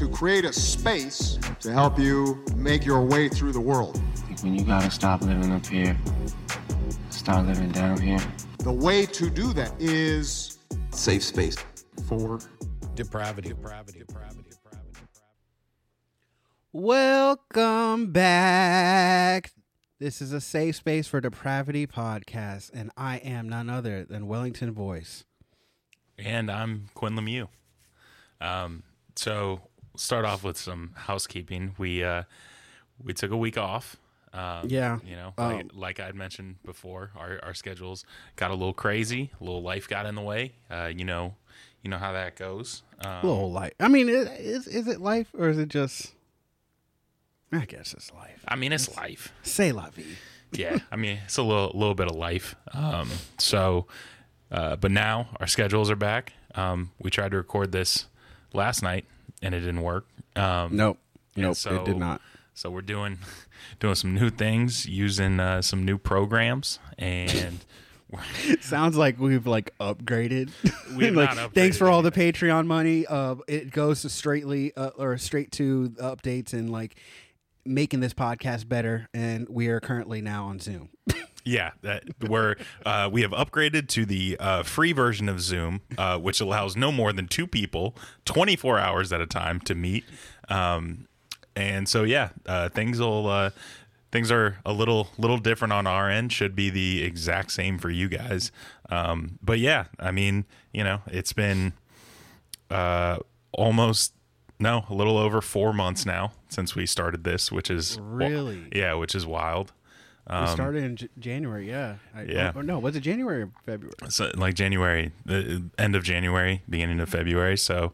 to create a space to help you make your way through the world. When you gotta stop living up here, start living down here. The way to do that is Safe space. for Depravity, depravity, depravity, depravity. Welcome back. This is a safe space for depravity podcast, and I am none other than Wellington Voice. And I'm Quinn Lemieux. Um, so start off with some housekeeping. We uh, we took a week off. Um, Yeah. you know, Um, like, like I'd mentioned before, our our schedules got a little crazy. A little life got in the way. Uh, you know, you know how that goes. Um, A little life. I mean, is, is is it life or is it just? I guess it's life. I mean, it's life. Say la vie. yeah, I mean, it's a little little bit of life. Um, so, uh, but now our schedules are back. Um, we tried to record this last night and it didn't work. Um, Nope. Nope. so- it did not. So we're doing doing some new things using uh, some new programs and. it Sounds like we've like upgraded. We have like, not thanks for upgraded all the Patreon money. Uh, it goes to straightly uh, or straight to the updates and like making this podcast better. And we are currently now on Zoom. Yeah, that we're uh, we have upgraded to the uh, free version of Zoom, uh, which allows no more than two people, twenty four hours at a time, to meet. Um, and so, yeah, uh, things will uh, things are a little little different on our end. Should be the exact same for you guys. Um, but yeah, I mean, you know, it's been uh, almost no, a little over four months now since we started this, which is Really? yeah, which is wild. We started in J- January. Yeah. I, Um, yeah. Or, no, was it January or February? so like January, the end of January, beginning of February. So,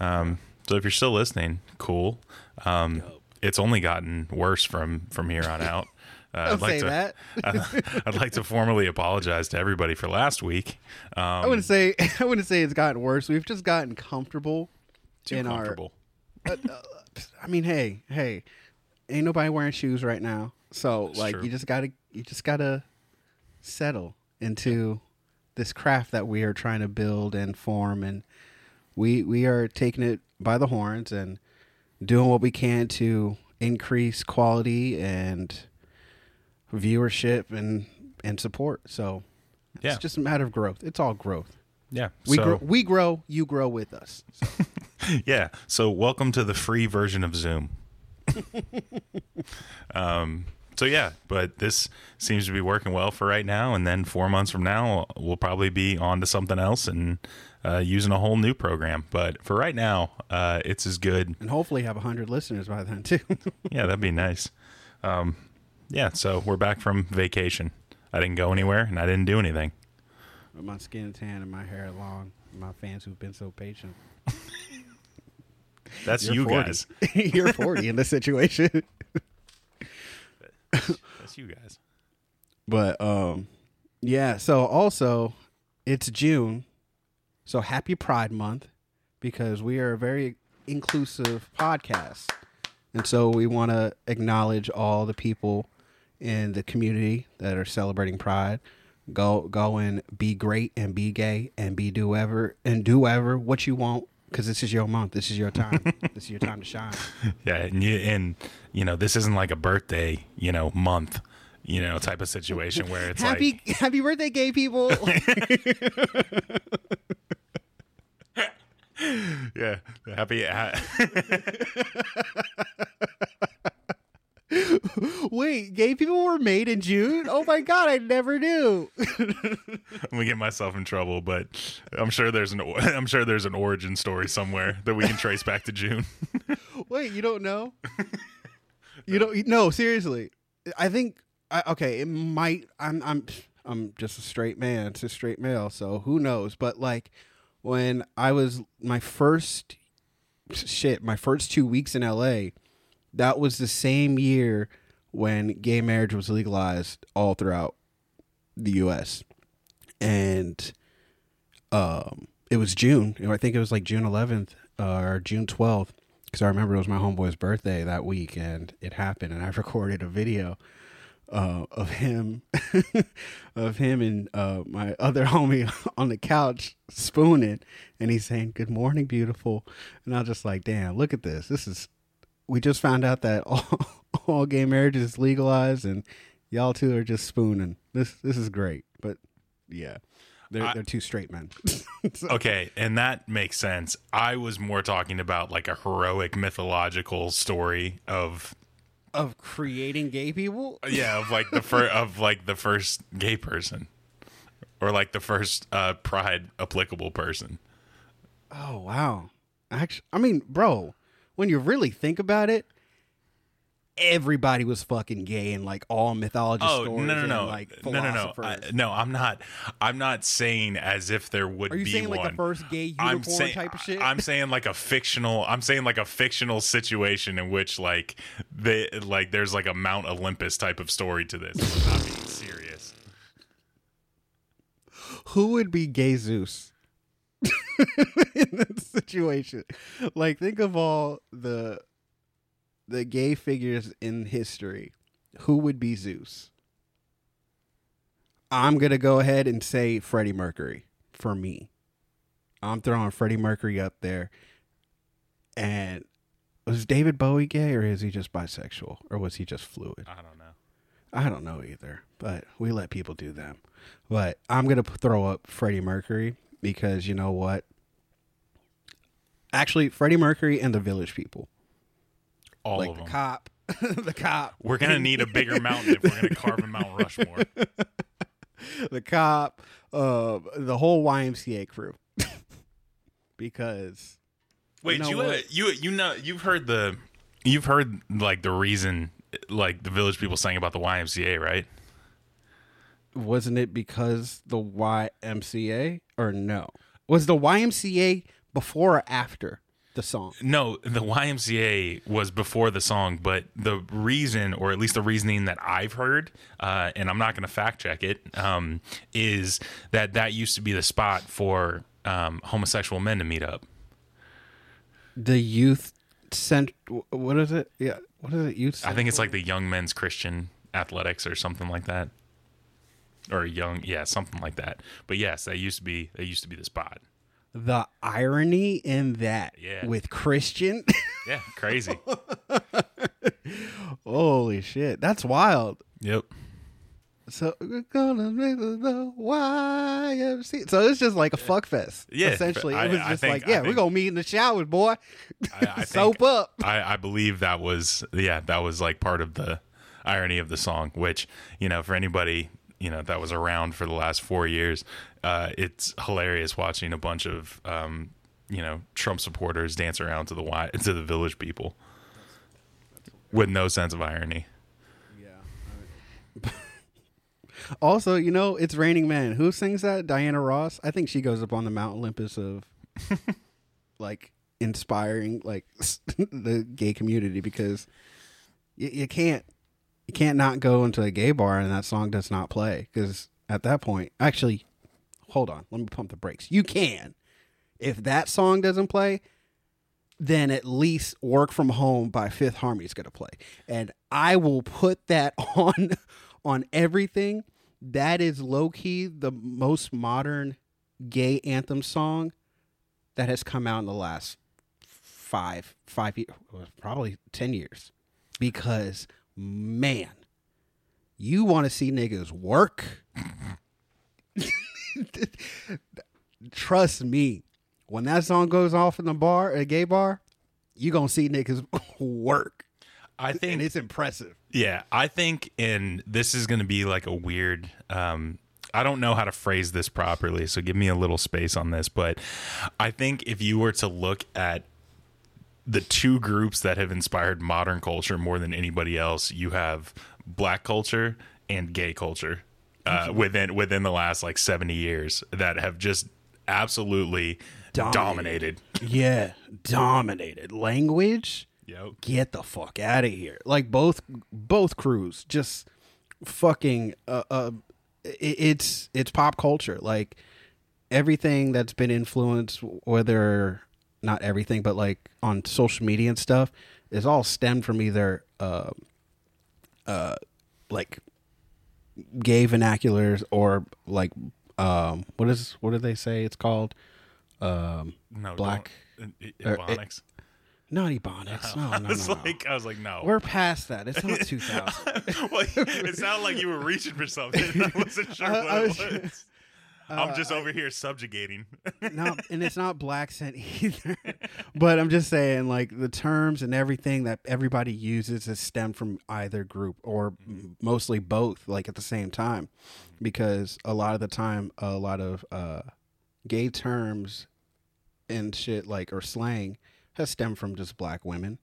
um, so if you're still listening, cool. Um, it's only gotten worse from from here on out. Uh, Don't say to, that. I'd like to formally apologize to everybody for last week. Um, I wouldn't say I wouldn't say it's gotten worse. We've just gotten comfortable too in comfortable. our. I mean, hey, hey, ain't nobody wearing shoes right now, so like true. you just gotta you just gotta settle into this craft that we are trying to build and form, and we we are taking it by the horns and doing what we can to increase quality and viewership and and support. So Yeah. it's just a matter of growth. It's all growth. yeah. We so, grow, we grow, you grow with us. yeah. So welcome to the free version of Zoom. um, so yeah, but this seems to be working well for right now, and then four months from now, we'll probably be on to something else and uh, using a whole new program. But for right now, uh, it's as good. and hopefully have 100 listeners by then too Yeah, that'd be nice. Um, yeah, so we're back from vacation. I didn't go anywhere, and I didn't do anything. with my skin tan and my hair long my fans who've been so patient That's You're you 40. guys. you're 40 in this situation That's you guys. but um yeah so also it's june so happy pride month because we are a very inclusive podcast and so we want to acknowledge all the people in the community that are celebrating pride go go and be great and be gay and be do ever and do ever what you want because this is your month. This is your time. This is your time to shine. Yeah, and you and you know this isn't like a birthday, you know, month, you know, type of situation where it's happy like happy birthday gay people. Yeah, happy. Ha- Wait, gay people were made in June? Oh my god, I never knew. I'm gonna get myself in trouble, but I'm sure there's an I'm sure there's an origin story somewhere that we can trace back to June. Wait, you don't know? you don't no, seriously. I think I, okay, it might I'm I'm I'm just a straight man, it's a straight male, so who knows? But like when I was my first shit, my first 2 weeks in LA, that was the same year when gay marriage was legalized all throughout the US. And um it was June. I think it was like June 11th uh, or June 12th because I remember it was my homeboy's birthday that week and it happened and I recorded a video uh, of him, of him and uh, my other homie on the couch spooning, and he's saying, "Good morning, beautiful," and I was just like, "Damn, look at this. This is." We just found out that all, all gay marriage is legalized, and y'all two are just spooning. This this is great, but yeah, they're I- they're two straight men. So- Okay, and that makes sense. I was more talking about like a heroic mythological story of of creating gay people. yeah, of like the fir- of like the first gay person or like the first uh pride applicable person. Oh wow! Actually, I mean, bro, when you really think about it, everybody was fucking gay in like all mythology Oh stories. no no and, no like no no no. I, no! I'm not. I'm not saying as if there would Are you be saying one. like the first gay I'm unicorn saying, type of shit? I'm saying like a fictional. I'm saying like a fictional situation in which like they like there's like a Mount Olympus type of story to this. I'm not being serious. Who would be gay Zeus in this situation? Like, think of all the the gay figures in history. Who would be Zeus? I'm gonna go ahead and say Freddie Mercury for me. I'm throwing Freddie Mercury up there. And was David Bowie gay or is he just bisexual or was he just fluid? I don't know. I don't know either, but we let people do them. But I'm gonna throw up Freddie Mercury because you know what? Actually, Freddie Mercury and the Village People, All like of the them. cop, the cop, We're gonna need a bigger mountain if we're gonna carve a Mount Rushmore. the cop, uh, the whole YMCA crew, because Wait, know you uh, you you know you've heard the you've heard like the reason like the village people sang about the YMCA, right? Wasn't it because the YMCA or no? Was the YMCA before or after the song? No, the YMCA was before the song, but the reason, or at least the reasoning that I've heard, uh, and I'm not going to fact check it, um, is that that used to be the spot for um, homosexual men to meet up. The youth cent. What is it? Yeah, what is it? Youth. I think it's like the Young Men's Christian Athletics or something like that, or young, yeah, something like that. But yes, that used to be that used to be the spot. the irony in that Yeah. with Christian. Yeah, crazy. Holy shit, that's wild. yep. So we're gonna make the YMCA. So it's just like a fuck fest. Yeah, essentially, I- it was just think- like, yeah, we're gonna meet in the showers, boy. I, I Soap up. I, I believe that was yeah that was like part of the irony of the song, which you know for anybody you know that was around for the last four years, uh, it's hilarious watching a bunch of um, you know Trump supporters dance around to the to the Village People with no sense of irony. Yeah. also, you know, it's Raining Man. Who sings that? Diana Ross. I think she goes up on the Mount Olympus of like inspiring like the gay community because you, you can't you can't not go into a gay bar and that song does not play because at that point, actually, hold on, let me pump the brakes. You can if that song doesn't play. Then at least "Work from Home" by Fifth Harmony is going to play, and I will put that on on everything. That is low key the most modern gay anthem song that has come out in the last five five years, probably ten years, because man, you want to see niggas work. Trust me, when that song goes off in the bar, a gay bar, you gonna see niggas work, I and think it's impressive. Yeah, I think, and this is going to be like a weird. Um, I don't know how to phrase this properly, so give me a little space on this. But I think if you were to look at the two groups that have inspired modern culture more than anybody else, you have black culture and gay culture uh, within within the last like seventy years that have just absolutely Dominated. dominated. Yeah, dominated language. Yep. Get the fuck out of here! Like both both crews, just fucking. Uh, uh, i- it's it's pop culture. Like everything that's been influenced, whether not everything, but like on social media and stuff, is all stemmed from either uh, uh, like gay vernaculars or like um what is what do they say it's called um No, black or- Ebonics. not ebonics no I was no, no. like, I was like, no. we're past that it's not 2000 well, it sounded like you were reaching for something. I wasn't sure I- what I it was- was. I'm just over here subjugating. no, and it's not black scent either. but I'm just saying, like the terms and everything that everybody uses is stemmed from either group or m- mostly both, like at the same time, because a lot of the time, a lot of uh, gay terms and shit like or slang has stemmed from just black women.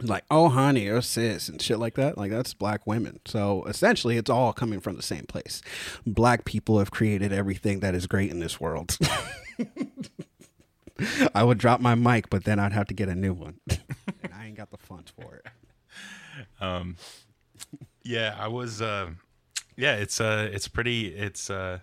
Like, oh, honey, oh, sis, and shit like that. Like, that's black women. So essentially, it's all coming from the same place. Black people have created everything that is great in this world. I would drop my mic, but then I'd have to get a new one. and I ain't got the funds for it. Um, yeah, I was. Uh, yeah, it's uh, it's pretty. It's uh,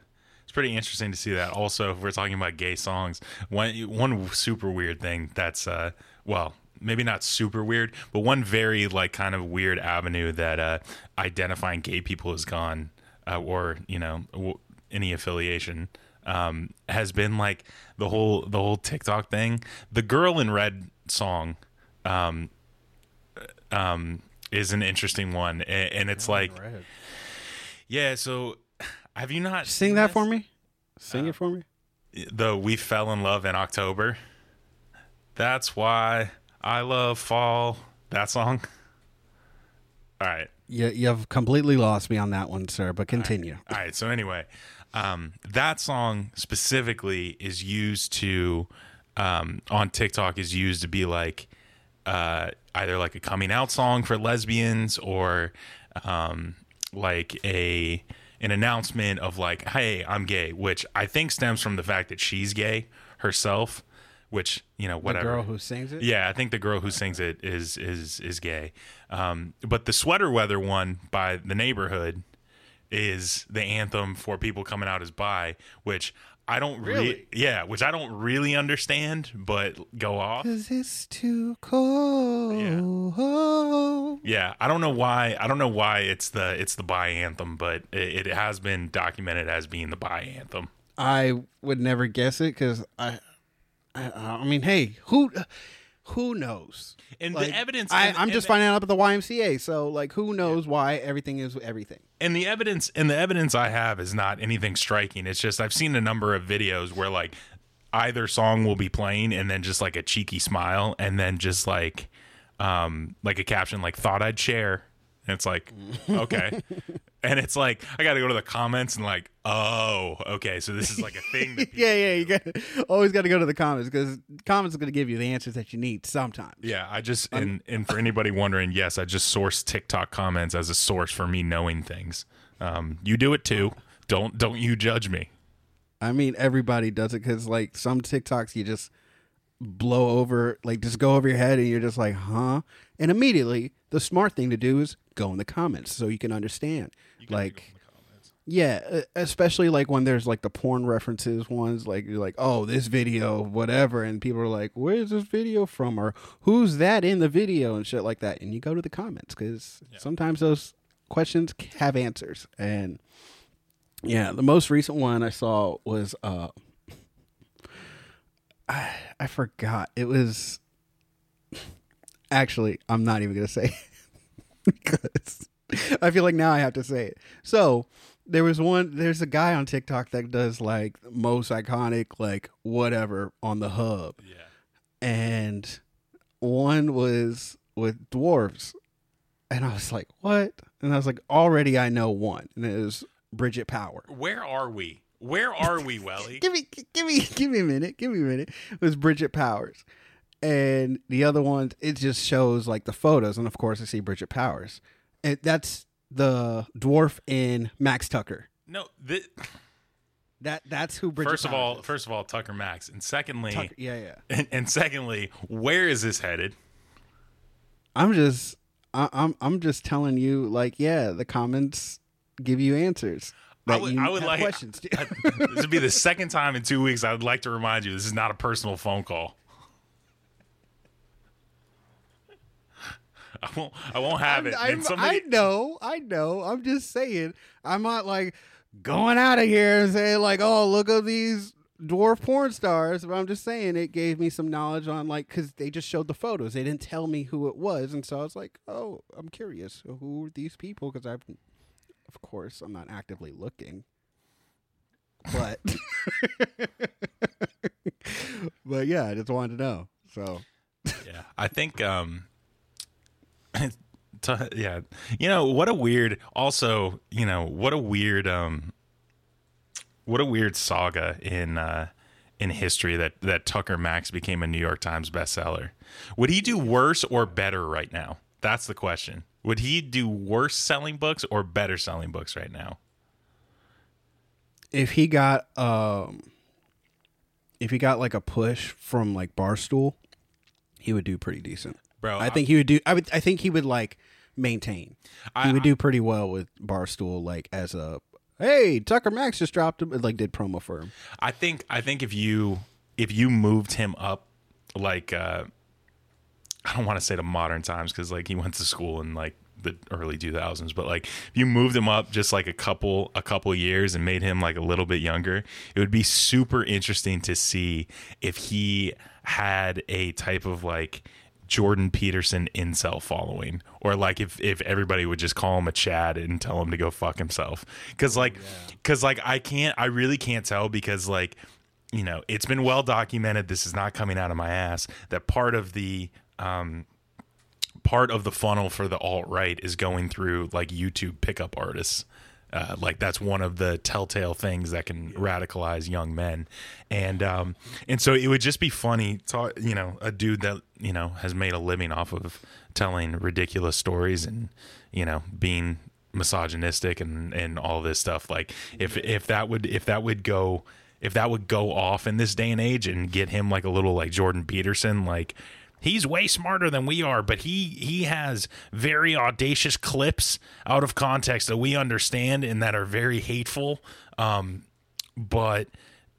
pretty interesting to see that. Also, if we're talking about gay songs, one one super weird thing that's uh, well, maybe not super weird, but one very like kind of weird avenue that uh, identifying gay people has gone, uh, or you know, w- any affiliation. Um, has been like the whole the whole TikTok thing. The girl in red song, um, um, is an interesting one, and, and it's like, yeah. So, have you not Sing seen that this? for me. Sing it for me. The "We Fell in Love in October." That's why I love fall. That song. All right. You, you've completely lost me on that one, sir, but continue. All right. So anyway, um, that song specifically is used to um, on TikTok is used to be like uh, either like a coming out song for lesbians or um, like a an announcement of like, "Hey, I'm gay," which I think stems from the fact that she's gay herself. Which you know, whatever. The girl who sings it? Yeah, I think the girl who sings it is is is gay. Um, but the sweater weather one by the neighborhood is the anthem for people coming out as bi, which I don't really, Really? yeah, which I don't really understand, but go off. Cause it's too cold. Yeah, I don't know why. I don't know why it's the it's the bi anthem, but it, it has been documented as being the bi anthem. I would never guess it because I, I, I mean, hey, who, who knows? And Like, the evidence, I, and just the- finding out about the YMCA, so like, who knows why everything is everything? and the evidence and the evidence I have is not anything striking. It's just I've seen a number of videos where like either song will be playing and then just like a cheeky smile and then just like um like a caption like thought I'd share. And it's like, okay. And it's like I gotta go to the comments and like, oh, okay, so this is like a thing Yeah, yeah, you got always got to go to the comments because comments are going to give you the answers that you need sometimes. Yeah, I just and and for anybody wondering, yes, I just source TikTok comments as a source for me knowing things. Um, you do it too. Don't don't you judge me. I mean, everybody does it because like some TikToks you just blow over, like just go over your head, and you're just like, huh? And immediately, the smart thing to do is go in the comments so you can understand. Like, yeah, especially like when there's like the porn references ones, like you're like, oh, this video, whatever, and people are like, where's this video from, or who's that in the video, and shit like that. And you go to the comments because sometimes those questions have answers, and yeah, the most recent one I saw was uh I I forgot. It was actually I'm not even gonna say because I feel like now I have to say it. So there was one there's a guy on TikTok that does like most iconic like whatever on the hub. Yeah. And one was with dwarves. And I was like, what? And I was like, already I know one. And it was Bridget Power. Where are we? Where are we, Welly? give me give me give me a minute give me a minute it was bridget powers and the other one it just shows like the photos and of course i see bridget powers and that's the dwarf in max tucker No, th- that that's who bridget first of all, is. first of all, Tucker Max, and secondly, Tucker- yeah yeah and, and secondly, where is this headed? i'm just I, i'm i'm just telling you like yeah the comments give you answers I would, I would like questions to. I- this would be the second time in two weeks. I would like to remind you, this is not a personal phone call. I won't. I won't have it. I'm- somebody, I know, I know. I'm just saying. I'm not like going out of here and saying like, "Oh, look at these dwarf porn stars." But I'm just saying it gave me some knowledge on like because they just showed the photos. They didn't tell me who it was, and so I was like, "Oh, I'm curious. Who are these people?" Because I've, of course, I'm not actively looking. But, but yeah, I just wanted to know. So yeah, I think. um Yeah, you know what a weird. Also, you know what a weird. um What a weird saga in. uh in history that that Tucker Max became a New York Times bestseller. Would he do worse or better right now? That's the question. Would he do worse selling books or better selling books right now? if he got um if he got like a push from like Barstool, he would do pretty decent. Bro, I think he would do I would I think he would like maintain. I- he would do pretty well with Barstool like as a hey, Tucker Max just dropped him like did promo for him. I think I think if you if you moved him up like uh I don't want to say to modern times because like he went to school in like the early 2000s but like if you moved him up just like a couple a couple years and made him like a little bit younger it would be super interesting to see if he had a type of like Jordan Peterson incel following, or like if if everybody would just call him a Chad and tell him to go fuck himself, because like, because like I can't, I really can't tell because like, you know, it's been well documented. This is not coming out of my ass. That part of the um, part of the funnel for the alt right is going through like YouTube pickup artists. Uh, like that's one of the telltale things that can radicalize young men, and um, and so it would just be funny, to, you know, a dude that you know has made a living off of telling ridiculous stories and you know being misogynistic and and all this stuff. Like if if that would if that would go if that would go off in this day and age and get him like a little like Jordan Peterson, like he's way smarter than we are, but he he has very audacious clips out of context that we understand and that are very hateful. Um, but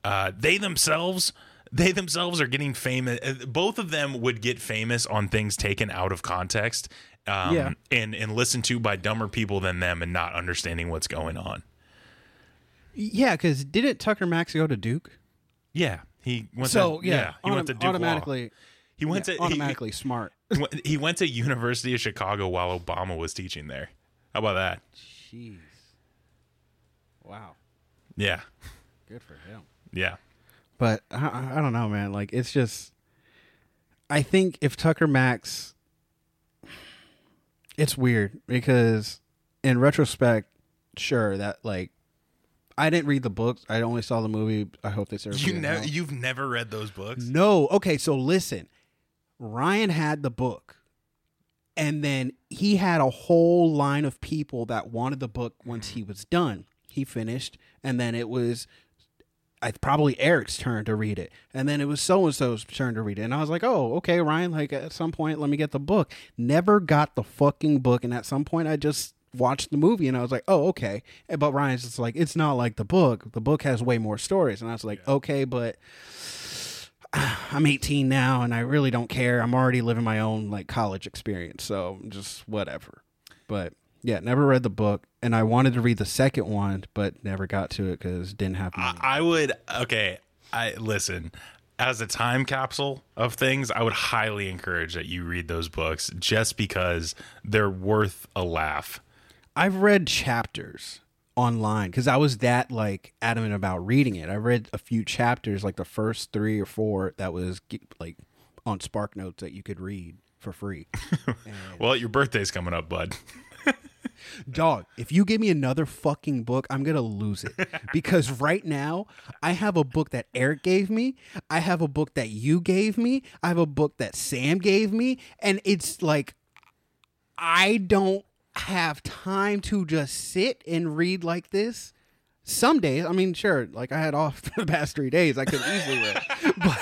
uh, they themselves they themselves are getting famous. Both of them would get famous on things taken out of context. Um, Yeah. and and listened to by dumber people than them and not understanding what's going on. Yeah, because didn't Tucker Max go to Duke? Yeah, he went. So to, yeah, he autom- went to Duke Law. He went yeah, to automatically smart. He, went- he went to University of Chicago while Obama was teaching there. How about that? Jeez. Wow. Yeah, Good for him. yeah. But I- I, don't know, man. Like it's just, I think if Tucker Max, it's weird because in retrospect, sure that like, I didn't read the books. I only saw the movie. I hope they serve You never you've never read those books? No. Okay, so listen. Ryan had the book. And then he had a whole line of people that wanted the book once he was done. He finished, and then it was I probably Eric's turn to read it. And then it was so and so's turn to read it. And I was like, "Oh, okay, Ryan, like at some point let me get the book." Never got the fucking book, and at some point I just watched the movie and I was like, "Oh, okay." But Ryan's just like, "It's not like the book. The book has way more stories." And I was like, "Okay, but I'm 18 now and I really don't care. I'm already living my own like college experience, so just whatever. But yeah, never read the book, and I wanted to read the second one, but never got to it because didn't have money. I would okay. I listen as a time capsule of things. I would highly encourage that you read those books just because they're worth a laugh. I've read chapters online because I was that like adamant about reading it. I read a few chapters, like the first three or four, that was like on Spark Notes that you could read for free. Well, your birthday's coming up, bud. Dog, if you give me another fucking book, I'm gonna lose it. Because right now, I have a book that Eric gave me. I have a book that you gave me. I have a book that Sam gave me. And it's like I don't have time to just sit and read like this. Some days, I mean, sure, like I had off the past three days, I could easily read. But,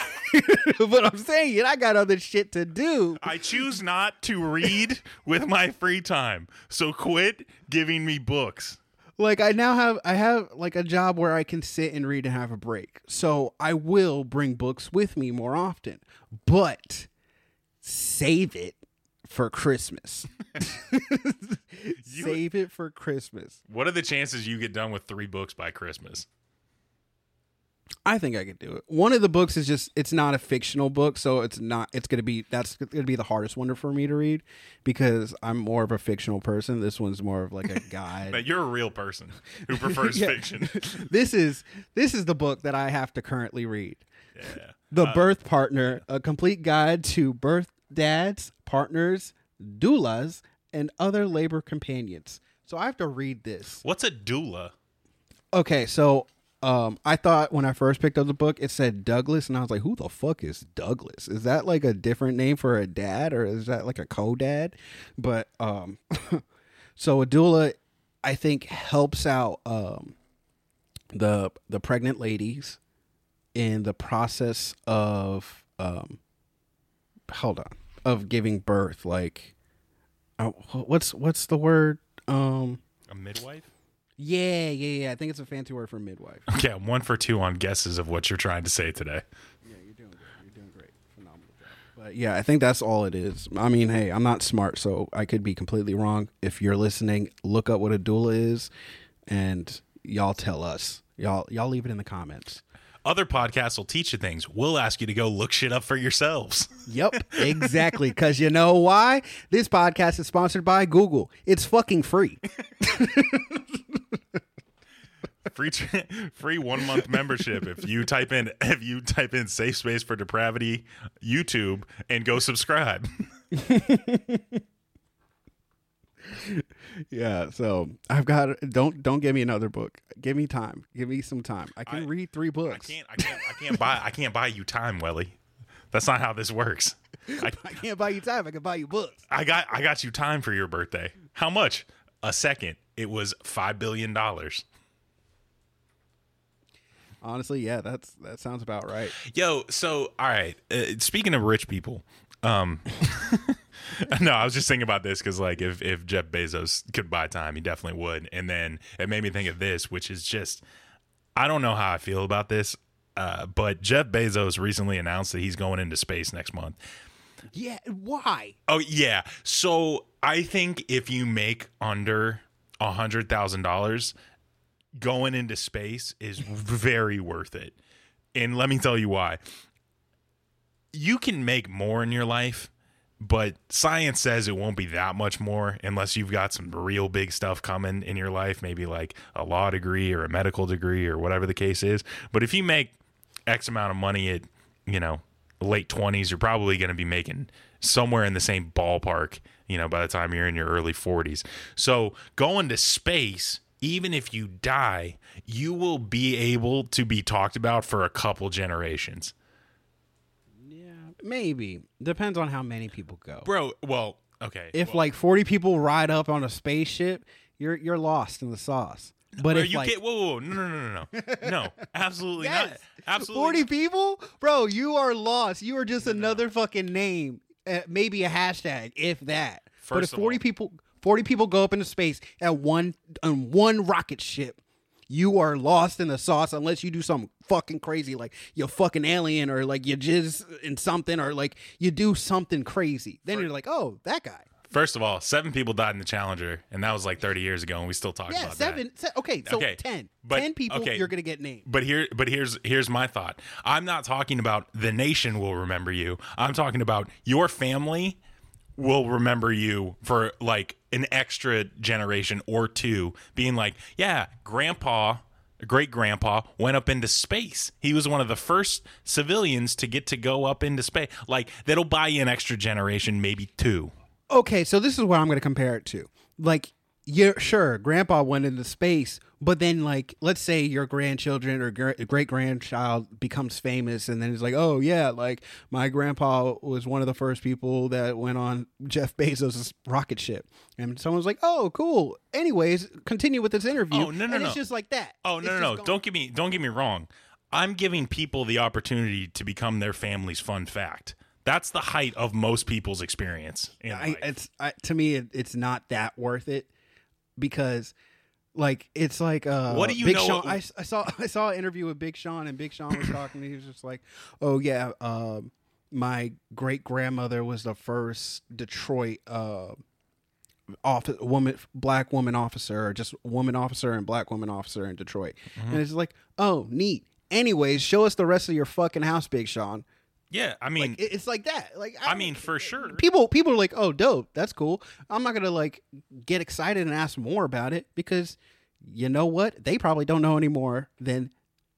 but I'm saying it, I got other shit to do. I choose not to read with my free time. So quit giving me books. like I now have I have like a job where I can sit and read and have a break. So I will bring books with me more often. But save it for Christmas. Save it for Christmas. What are the chances you get done with three books by Christmas? I think I could do it. One of the books is just it's not a fictional book, so it's not it's going to be that's going to be the hardest one for me to read because I'm more of a fictional person. This one's more of like a guide. That you're a real person who prefers Yeah. fiction. this is this is the book that I have to currently read. Yeah. The uh, Birth Partner, a complete guide to birth dads, partners, doulas, and other labor companions. So I have to read this. What's a doula? Okay, so um, I thought when I first picked up the book, it said Douglas, and I was like, "Who the fuck is Douglas? Is that like a different name for a dad, or is that like a co-dad?" But um, so a doula, I think, helps out um, the the pregnant ladies in the process of um, hold on of giving birth. Like, uh, what's what's the word? Um, A midwife? yeah, yeah, yeah. I think it's a fancy word for midwife. Okay, I'm one for two on guesses of what you're trying to say today. Yeah, you're doing good. You're doing great. Phenomenal job. But yeah, I think that's all it is. I mean, hey, I'm not smart, so I could be completely wrong. If you're listening, look up what a doula is, and y'all tell us. Y'all, y'all leave it in the comments. Other podcasts will teach you things. We'll ask you to go look shit up for yourselves. Yep, exactly. Because you know why? This podcast is sponsored by Google. It's fucking free. Free free one month membership if you type in if you type in safe space for depravity YouTube and go subscribe. Yeah. So I've got. Don't don't give me another book. Give me time. Give me some time. I can I- read three books. I can't I can't I can't buy I can't buy you time, Welly. That's not how this works. I, I can't buy you time. I can buy you books. I got I got you time for your birthday. How much? A second. It was five billion dollars. Honestly, yeah, that's that sounds about right. Yo, so all right. Uh, speaking of rich people, um, no, I was just thinking about this because like if if Jeff Bezos could buy time, he definitely would. And then it made me think of this, which is just I don't know how I feel about this, uh, but Jeff Bezos recently announced that he's going into space next month. Yeah, why? Oh yeah. So I think if you make under a hundred thousand dollars, going into space is very worth it. And let me tell you why. You can make more in your life, but science says it won't be that much more unless you've got some real big stuff coming in your life, maybe like a law degree or a medical degree or whatever the case is. But if you make X amount of money at, you know, late 20s, you're probably going to be making somewhere in the same ballpark, you know, by the time you're in your early 40s. So going to space, even if you die, you will be able to be talked about for a couple generations. Maybe depends on how many people go. Bro, well, okay. If well, like forty people ride up on a spaceship, you're you're lost in the sauce. But bro, if you like get whoa, whoa, whoa, no, no, no, no, no, no, absolutely not, absolutely. forty people, bro, you are lost. You are just another fucking name, uh, maybe a hashtag, if that. but if forty all- people, forty people go up into space at one on one rocket ship. You are lost in the sauce unless you do something fucking crazy, like you're fucking alien, or like you jizz in something, or like you do something crazy. Then you're like, oh, that guy. First of all, seven people died in the Challenger, and that was like 30 years ago, and we still talk Yeah, about seven. Se- okay, so Okay, ten. but- ten people okay. you're gonna get named. But here, but here's here's my thought. I'm not talking about the nation will remember you. I'm talking about your family will remember you for like an extra generation or two, being like, yeah, grandpa, great grandpa went up into space. He was one of the first civilians to get to go up into space. Like that'll buy you an extra generation, maybe two. Okay, so this is what I'm going to compare it to. Like, you're sure grandpa went into space, but then, like, let's say your grandchildren or great grandchild becomes famous, and then it's like, oh, yeah, like, my grandpa was one of the first people that went on Jeff Bezos' rocket ship. And someone's like, oh, cool. Anyways, continue with this interview. Oh, no, no, and no. it's just like that. Oh It's no, no, no! gone. Don't get me don't get me wrong. I'm giving people the opportunity to become their family's fun fact. That's the height of most people's experience. I, it's I, to me it, it's not that worth it because like it's like uh What do you Big know- Sean I, I saw I saw an interview with Big Sean and Big Sean was talking and he was just like oh yeah um my great grandmother was the first Detroit uh, office woman, black woman officer, or just woman officer and black woman officer in Detroit. And it's like, oh, neat. Anyways, show us the rest of your fucking house, Big Sean. Yeah, I mean, Like it's like that. Like I mean, for sure. people people are like, oh, dope, that's cool. I'm not gonna like get excited and ask more about it because you know what? They probably don't know any more than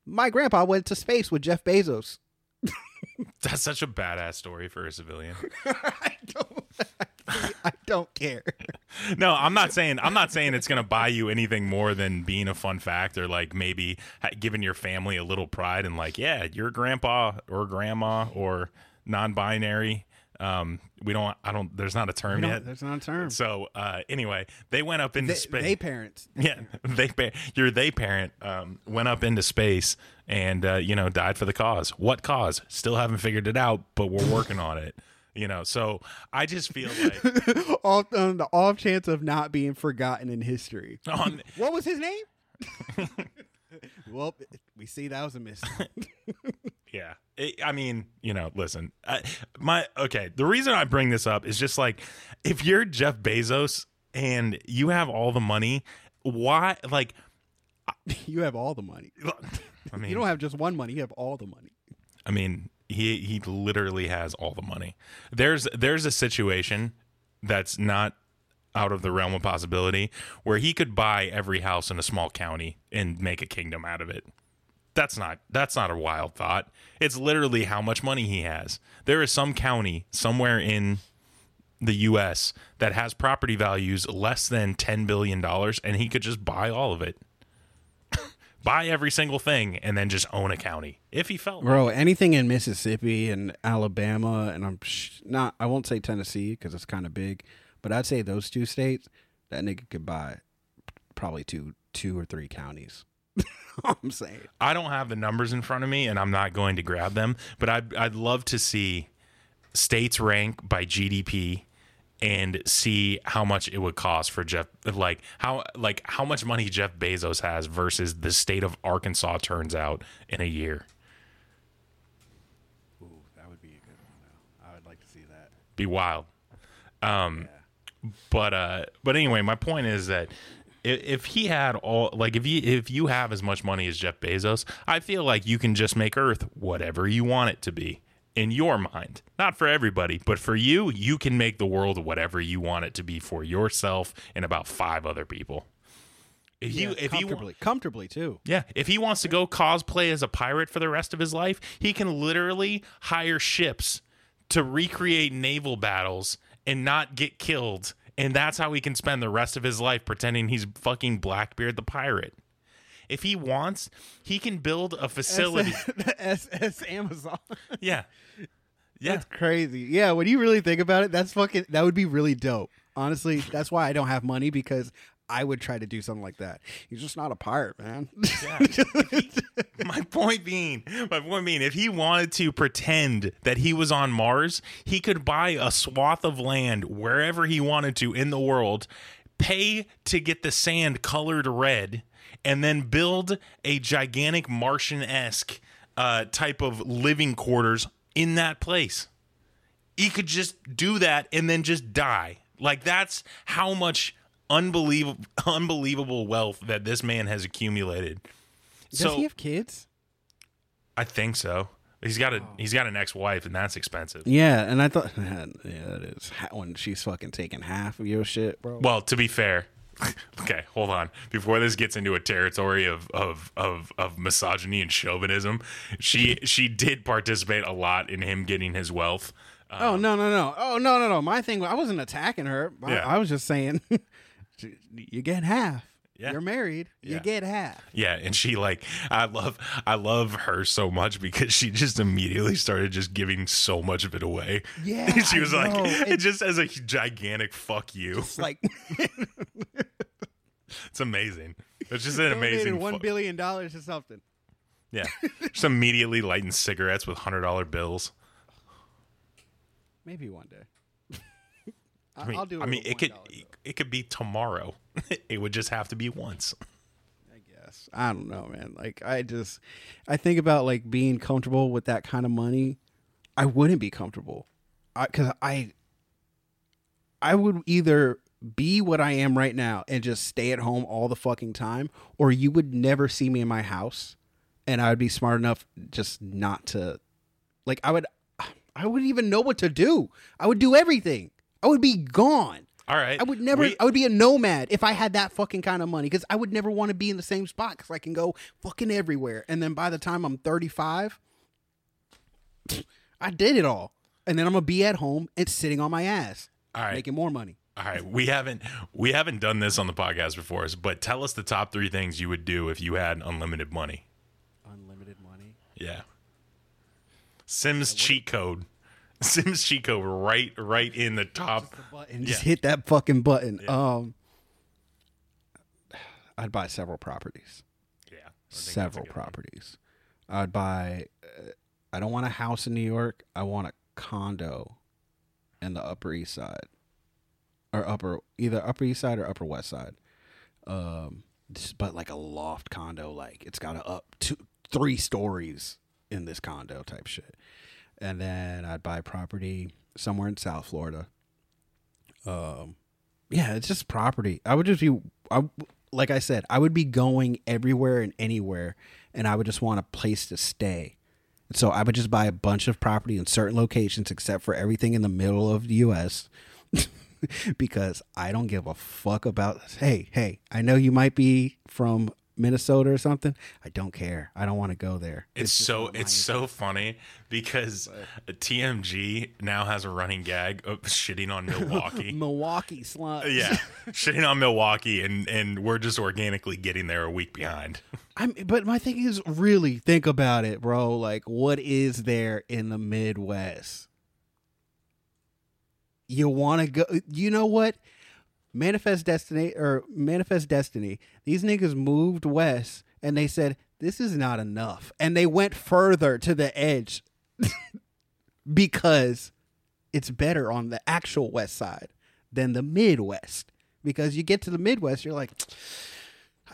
my grandpa went to space with Jeff Bezos. that's such a badass story for a civilian. I don't. I don't care. no, I'm not saying I'm not saying it's gonna buy you anything more than being a fun fact or like maybe giving your family a little pride and like, yeah, your grandpa or grandma or non-binary. Um, we don't. I don't. There's not a term yet. There's not a term. So uh, anyway, they went up into They, space. they parents. yeah, they pa- your they parent um, went up into space and uh, you know died for the cause. What cause? Still haven't figured it out, but we're working on it. You know, so I just feel like on the off chance of not being forgotten in history. on What was his name? well, we see that was a miss. Yeah. It, I mean, you know, listen, I, my, okay. The reason I bring this up is just like, if you're Jeff Bezos and you have all the money, why, like, you have all the money. I mean, You don't have just one money. You have all the money. I mean, he, he literally has all the money. There's, there's a situation that's not out of the realm of possibility where he could buy every house in a small county and make a kingdom out of it. That's not that's not a wild thought. It's literally how much money he has. There is some county somewhere in the US that has property values less than 10 billion dollars and he could just buy all of it. Buy every single thing and then just own a county if he felt like Bro, anything in Mississippi and Alabama, and I'm sh- not, I won't say Tennessee because it's kind of big, but I'd say those two states, that nigga could buy probably two, two or three counties. I'm saying. I don't have the numbers in front of me, and I'm not going to grab them. But I'd I'd love to see states rank by GDP and see how much it would cost for Jeff, like how like how much money Jeff Bezos has versus the state of Arkansas turns out in a year. Ooh, that would be a good one, though. I would like to see that. Be wild. Um, but uh, but anyway, my point is that. i- If he had all like if you if you have as much money as Jeff Bezos, I feel like you can just make Earth whatever you want it to be in your mind. Not for everybody, but for you, you can make the world whatever you want it to be for yourself and about five other people. If you if comfortably, comfortably too. yeah, if he wants to go cosplay as a pirate for the rest of his life, he can literally hire ships to recreate naval battles and not get killed. And that's how he can spend the rest of his life pretending he's fucking Blackbeard the pirate. If he wants, he can build a facility. the SS Amazon. yeah. Yeah. That's crazy. Yeah, when you really think about it, that's fucking. That would be really dope. Honestly, that's why I don't have money because I would try to do something like that. He's just not a pirate, man. my point being, my point being, if he wanted to pretend that he was on Mars, he could buy a swath of land wherever he wanted to in the world, pay to get the sand colored red, and then build a gigantic Martian esque uh, type of living quarters in that place. He could just do that and then just die. Like that's how much unbelievable unbelievable wealth that this man has accumulated. Does so he have kids? I think so. He's got a he's got an ex-wife and that's expensive. Yeah, and I thought, yeah, it is Ha- when she's fucking taking half of your shit, bro. Well, to be fair, okay, hold on. Before this gets into a territory of of of, of misogyny and chauvinism, she she did participate a lot in him getting his wealth. Uh, oh no, no, no. Oh no, no, no. My thing, I wasn't attacking her. I, Yeah. I was just saying, you get half. Yeah. You're married. Yeah. You get half. Yeah, and she like I love I love her so much because she just immediately started just giving so much of it away. Yeah, she I was like know. it It- just as a gigantic fuck you. It's like It's amazing. It's just an amazing billion dollars or something. Yeah. Just immediately lighting cigarettes with hundred dollar bills. Maybe one day. I I mean, will do it. I mean, it could $1 it could be tomorrow. it would just have to be once. I guess. I don't know, man. Like I just, I think about like being comfortable with that kind of money, I wouldn't be comfortable. Because I, I would either be what I am right now and just stay at home all the fucking time, or you would never see me in my house, and I would be smart enough just not to, like I would, I wouldn't even know what to do. I would do everything. I would be gone. All right. I would never. We- I would be a nomad if I had that fucking kind of money because I would never want to be in the same spot because I can go fucking everywhere. And then by the time I'm 35, I did it all. And then I'm gonna be at home and sitting on my ass, all right. making more money. All right, we haven't we haven't done this on the podcast before, but tell us the top three things you would do if you had unlimited money. Unlimited money. Yeah. Sims cheat code. Sims cheat code right right in the top. Button. Just Yeah. hit that fucking button. Um, I'd buy several properties. Yeah. I think that's a several good one. properties. I'd buy. Uh, I don't want a house in New York. I want a condo in the Upper East Side, or upper either Upper East Side or Upper West Side. Um, but like a loft condo, like it's got a up two, three stories in this condo type shit. And then I'd buy property somewhere in South Florida. Um, yeah, it's just property. I would just be, I, like I said, I would be going everywhere and anywhere, and I would just want a place to stay. So I would just buy a bunch of property in certain locations, except for everything in the middle of the U.S. because I don't give a fuck about. Hey, hey, I know you might be from Minnesota or something. I don't care. I don't want to go there. It's, just so it's so funny because TMG now has a running gag of shitting on Milwaukee. Milwaukee sluts. yeah, shitting on Milwaukee, and and we're just organically getting there a week behind. I'm, but my thing is really think about it, bro. Like, what is there in the Midwest? You want to go? You know what? Manifest Destiny or Manifest Destiny. These niggas moved west, and they said this is not enough, and they went further to the edge because it's better on the actual west side than the Midwest. Because you get to the Midwest, you're like,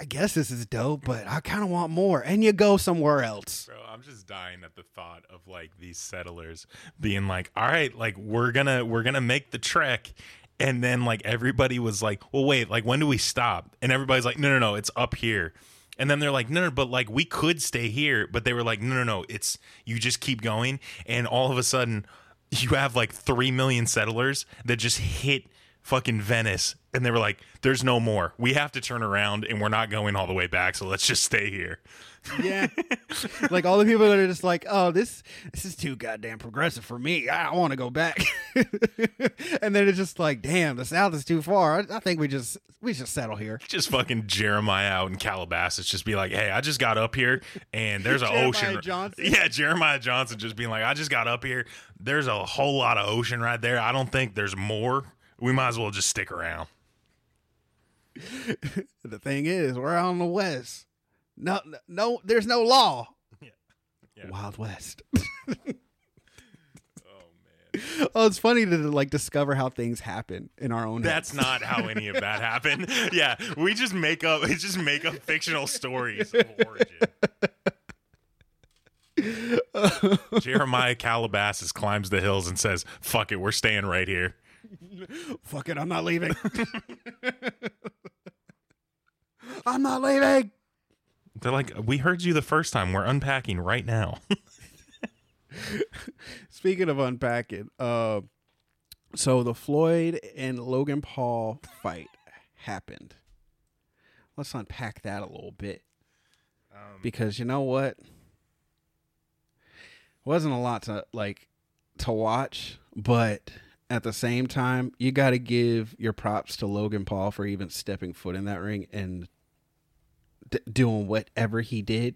I guess this is dope, but I kind of want more. And you go somewhere else. Bro, I'm just dying at the thought of like these settlers being like, "All right, like we're gonna we're gonna make the trek." And then like everybody was like, "Well, wait, like when do we stop?" And everybody's like, "No, no, no, it's up here." And then they're like, "No, no, but like we could stay here." But they were like, "No, no, no, it's you just keep going." And all of a sudden, you have like 3 million settlers that just hit fucking Venice and they were like, "There's no more. We have to turn around and we're not going all the way back, so let's just stay here." Yeah. like all the people that are just like, oh, this this is too goddamn progressive for me. I want to go back. and then it's just like, damn, the South is too far. I, I think we just we just settle here. just fucking Jeremiah out in Calabasas, just be like, "Hey, I just got up here, and there's an ocean." Johnson? Yeah, Jeremiah Johnson just being like, "I just got up here. There's a whole lot of ocean right there. I don't think there's more. We might as well just stick around." The thing is, we're out in the West. No, no, there's no law. Yeah. Wild West. Oh man, oh, it's funny to like discover how things happen in our own. that's not how any of that happened. Yeah, we just make up, we just make up fictional stories of origin. Jeremiah Calabasas climbs the hills and says, "Fuck it, we're staying right here." Fuck it, I'm not leaving. I'm not leaving. They're like, "We heard you the first time. We're unpacking right now." Speaking of unpacking, uh, so the Floyd and Logan Paul fight happened. Let's unpack that a little bit because you know what? It Wasn't a lot to like to watch, but at the same time, you got to give your props to Logan Paul for even stepping foot in that ring and d- doing whatever he did.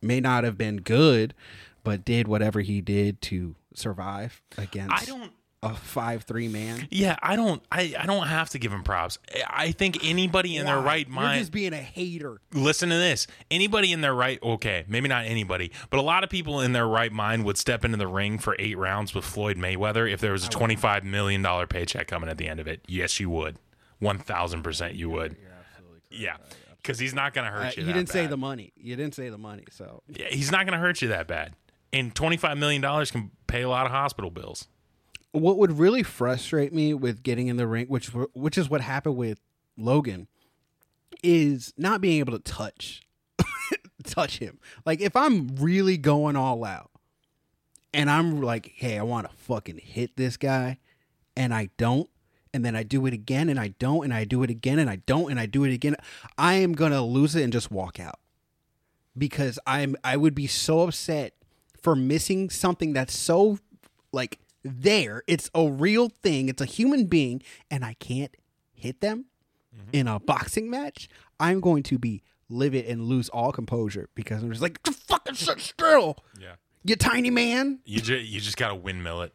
May not have been good, but did whatever he did to survive against I don't. A five three man. Yeah, I don't. I, I don't have to give him props. I think anybody in their Why? right You're mind. just being a hater. listen to this. Anybody in their right, okay, maybe not anybody, but a lot of people in their right mind would step into the ring for eight rounds with Floyd Mayweather if there was a $25 million paycheck coming at the end of it. Yes, you would. 1000% you would. Yeah. Because he's not going to hurt Uh, you. you that didn't say the money. You didn't say the money. So Yeah, he's not going to hurt you that bad. and twenty five million dollars can pay a lot of hospital bills. What would really frustrate me with getting in the ring, which which is what happened with Logan, is not being able to touch touch him. Like if I'm really going all out, and I'm like, hey, I want to fucking hit this guy, and I don't, and then I do it again, and I don't, and I do it again, and I don't, and I do it again, I am gonna lose it and just walk out because I'm I would be so upset for missing something that's so like there. It's a real thing. It's a human being, and I can't hit them in a boxing match. I'm going to be livid and lose all composure because I'm just like, fucking sit still, Yeah, you tiny man. you just you just gotta windmill it.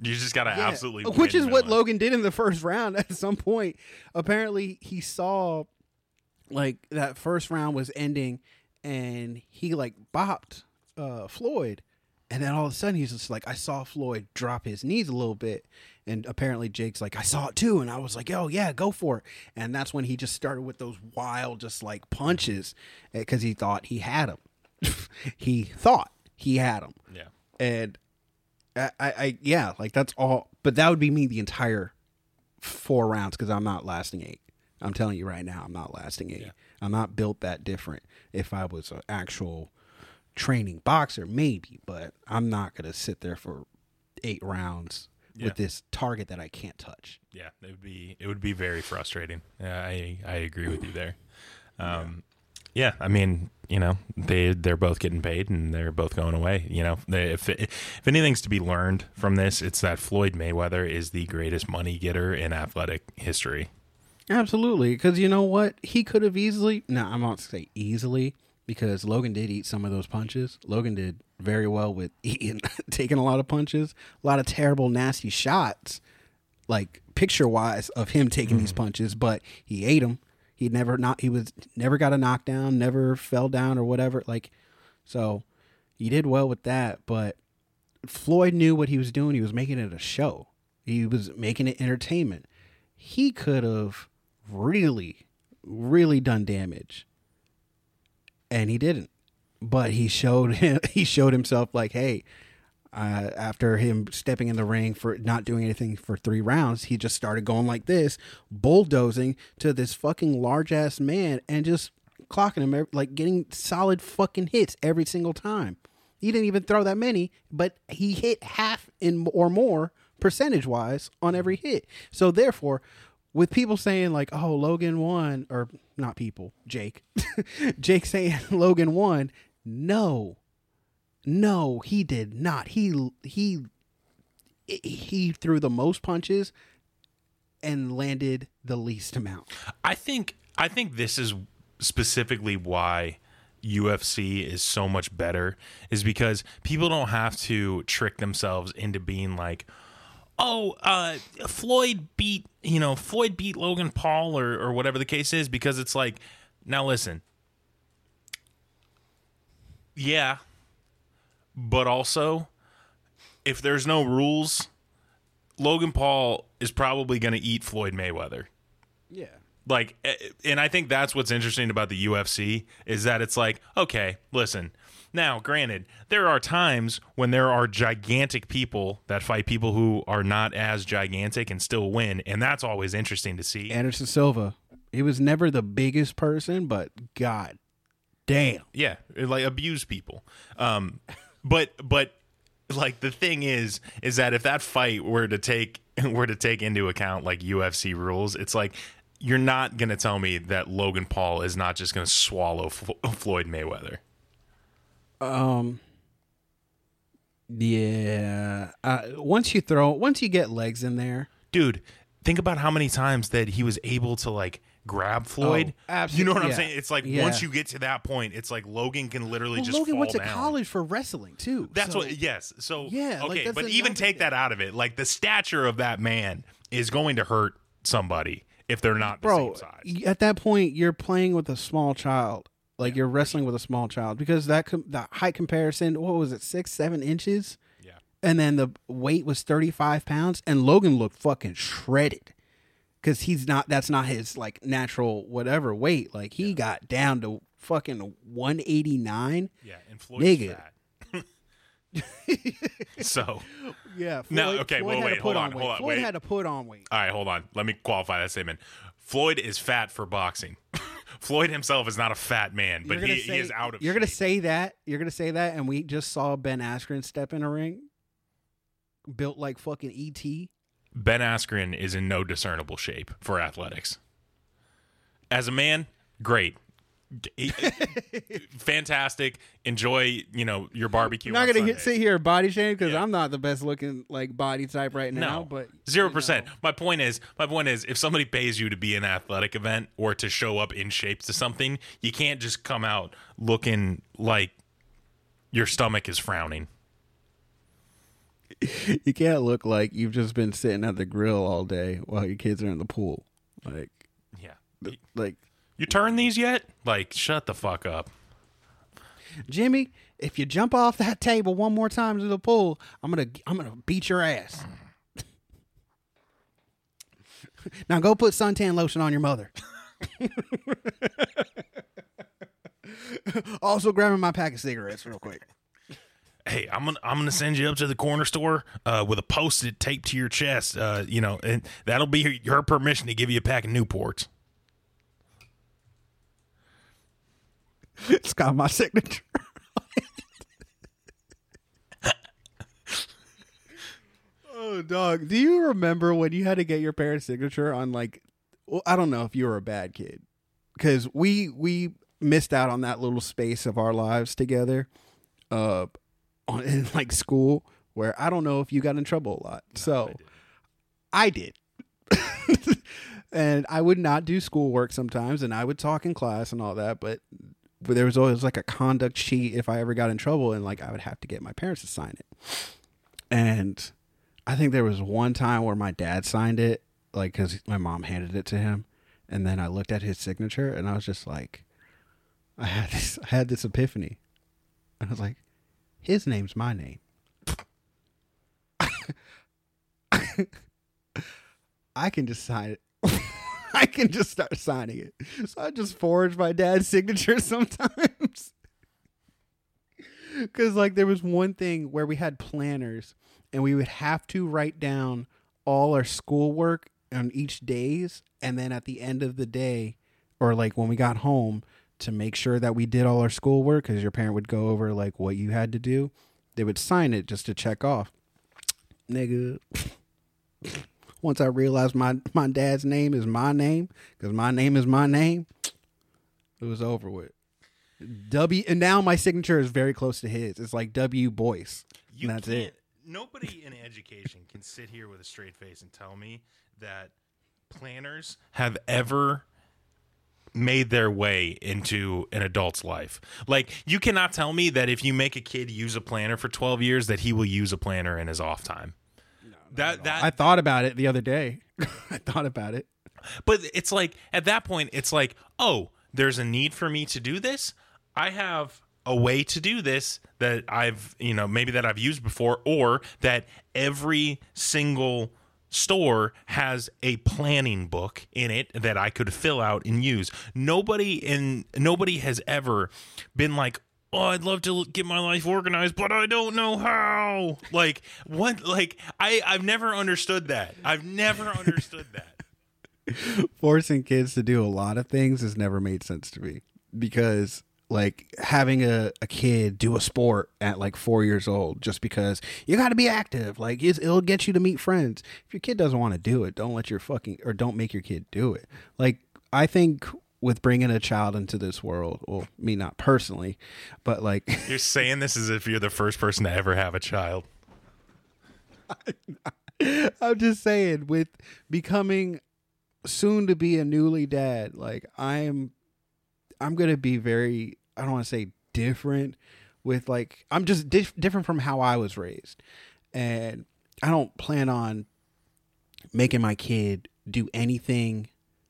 You just gotta Yeah. absolutely, which is what it. Logan did in the first round. At some point, apparently, he saw like that first round was ending, and he like bopped uh, Floyd, and then all of a sudden he's just like, I saw Floyd drop his knees a little bit, and apparently Jake's like, I saw it too, and I was like, oh yeah, go for it, and that's when he just started with those wild, just like punches, eh, because he thought he had him. he thought he had him Yeah, and I, I, I yeah, like that's all. But that would be me the entire four rounds because I'm not lasting eight. I'm telling you right now, I'm not lasting eight. I'm not built that different. If I was an actual training boxer, maybe, but I'm not gonna sit there for eight rounds Yeah. with this target that I can't touch. yeah, it would be it would be very frustrating. Yeah, I I agree with you there. Um, yeah, I mean, you know, they they're both getting paid and they're both going away. You know, They- if if anything's to be learned from this, it's that Floyd Mayweather is the greatest money getter in athletic history. Absolutely, because you know what? He could have easily. No, I'm not to say easily because Logan did eat some of those punches. Logan did very well with eating, taking a lot of punches, a lot of terrible, nasty shots, like picture wise of him taking these mm-hmm. punches. But he ate them. He never not. He was never got a knockdown, never fell down or whatever. Like, so he did well with that. But Floyd knew what he was doing. He was making it a show. He was making it entertainment. He could have really, really done damage, and he didn't. But he showed him. He showed himself like, hey, uh, after him stepping in the ring for not doing anything for three rounds, he just started going like this, bulldozing to this fucking large ass man and just clocking him, like getting solid fucking hits every single time. He didn't even throw that many, but he hit half in or more percentage wise on every hit. So therefore, with people saying like, "Oh, Logan won," or not people, Jake, Jake saying Logan won, no, no, he did not. He he he threw the most punches and landed the least amount. I think I think this is specifically why UFC is so much better is because people don't have to trick themselves into being like oh uh Floyd beat you know Floyd beat Logan Paul or or whatever the case is because it's like now listen yeah but also if there's no rules Logan Paul is probably going to eat Floyd Mayweather Yeah. like eh, and i think that's what's interesting about the ufc is that it's like okay listen now granted there are times when there are gigantic people that fight people who are not as gigantic and still win and that's always interesting to see Anderson Silva. He was never the biggest person, but god damn. yeah it, like abuse people um but but like the thing is is that if that fight were to take were to take into account like UFC rules it's like you're not going to tell me that Logan Paul is not just going to swallow F- Floyd Mayweather Um Yeah. Uh, once you throw once you get legs in there, dude think about how many times that he was able to like grab Floyd Oh, absolute- you know what I'm saying it's like Yeah. once you get to that point it's like Logan can literally well, just Logan went to down. college for wrestling too. That's so- what. Yes. So Yeah, Okay, that's but even take that out of it. Like the stature of that man is going to hurt somebody if they're not the bro. same size. At that point, you're playing with a small child. Like you're wrestling with a small child because that com- the height comparison. What was it? Six, seven inches. Yeah. and then the weight was 35 pounds and logan looked fucking shredded because he's not that's not his like natural whatever weight like he got down to fucking 189 Yeah. And Floyd's Nigga. fat. so, Yeah. Floyd, No, okay, Floyd well, wait, hold on, on, hold on, Floyd wait. had to put on weight. all right, hold on. Let me qualify that statement. Floyd is fat for boxing. Floyd himself is not a fat man, but he, say, he is out of You're gonna say that. You're gonna say that, and we just saw Ben Askren step in a ring, built like fucking ET. Ben Askren is in no discernible shape for athletics. As a man, great. Fantastic. Enjoy, you know, your barbecue. I'm not gonna hit, sit here body shame because Yeah. I'm not the best looking like body type right now. No, but zero percent. know. My point is, my point is, if somebody pays you to be an athletic event or to show up in shape to something, you can't just come out looking like your stomach is frowning. you can't look like you've just been sitting at the grill all day while your kids are in the pool. Like, Yeah. like You turn these yet? Like, shut the fuck up. Jimmy, if you jump off that table one more time to the pool, I'm gonna I'm gonna beat your ass. now go put suntan lotion on your mother. also grabbing my pack of cigarettes real quick. Hey, I'm gonna I'm gonna send you up to the corner store uh, with a post-it taped to your chest. Uh, you know, and that'll be her, her permission to give you a pack of Newports. It's got my signature. oh, dog. Do you remember when you had to get your parents' signature on like? Well, I don't know if you were a bad kid because we we missed out on that little space of our lives together, uh, on in like school where I don't know if you got in trouble a lot. so I did. and I would not do schoolwork sometimes, and I would talk in class and all that, but there was always like a conduct sheet if I ever got in trouble, and like I would have to get my parents to sign it. And I think there was one time where my dad signed it, like because my mom handed it to him, and then I looked at his signature, and I was just like, I had this, I had this epiphany. And I was like, his name's my name. I can just sign it. I can just start signing it. So I just forge my dad's signature sometimes. Cause like there was one thing where we had planners and we would have to write down all our schoolwork on each days and then at the end of the day or like when we got home to make sure that we did all our schoolwork because your parent would go over like what you had to do they would sign it just to check off nigga once i realized my my dad's name is my name because my name is my name it was over with w and now my signature is very close to his it's like w boyce You and that's it Nobody in education can sit here with a straight face and tell me that planners have ever made their way into an adult's life. Like you cannot tell me that if you make a kid use a planner for 12 years that he will use a planner in his off time. That that i thought about it the other day i thought about it But it's like at that point, it's like, oh, there's a need for me to do this. I have a way to do this that I've, you know, maybe that I've used before, or that every single store has a planning book in it that I could fill out and use. Nobody in nobody has ever been like, "Oh, I'd love to get my life organized, but I don't know how." Like, what like I I've never understood that. I've never understood that. forcing kids to do a lot of things has never made sense to me because like having a, a kid do a sport at like four years old just because you got to be active like it'll get you to meet friends if your kid doesn't want to do it don't let your fucking or don't make your kid do it like i think with bringing a child into this world well me not personally but like You're saying this as if you're the first person to ever have a child. I'm just saying, with becoming soon to be a newly dad, like I'm, I'm gonna be very. I don't want to say different. With like, I'm just dif- different from how I was raised, and I don't plan on making my kid do anything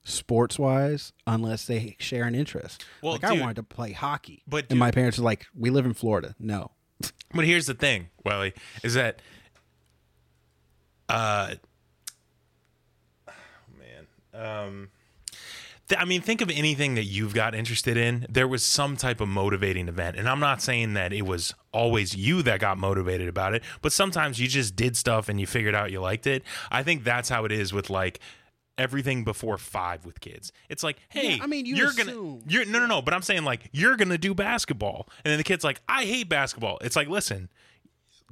sports wise unless they share an interest. Well, like I wanted to play hockey, but and my parents were like, "We live in Florida. No, But here's the thing, Welly, is that uh oh, man. Um th- I mean, think of anything that you've got interested in. There was some type of motivating event. And I'm not saying that it was always you that got motivated about it, but sometimes you just did stuff and you figured out you liked it. I think that's how it is with like everything before five with kids. It's like, hey, Yeah, I mean, you are assume. gonna, you're no, no, no. But I'm saying like you're gonna do basketball, and then the kid's like, I hate basketball. It's like, listen,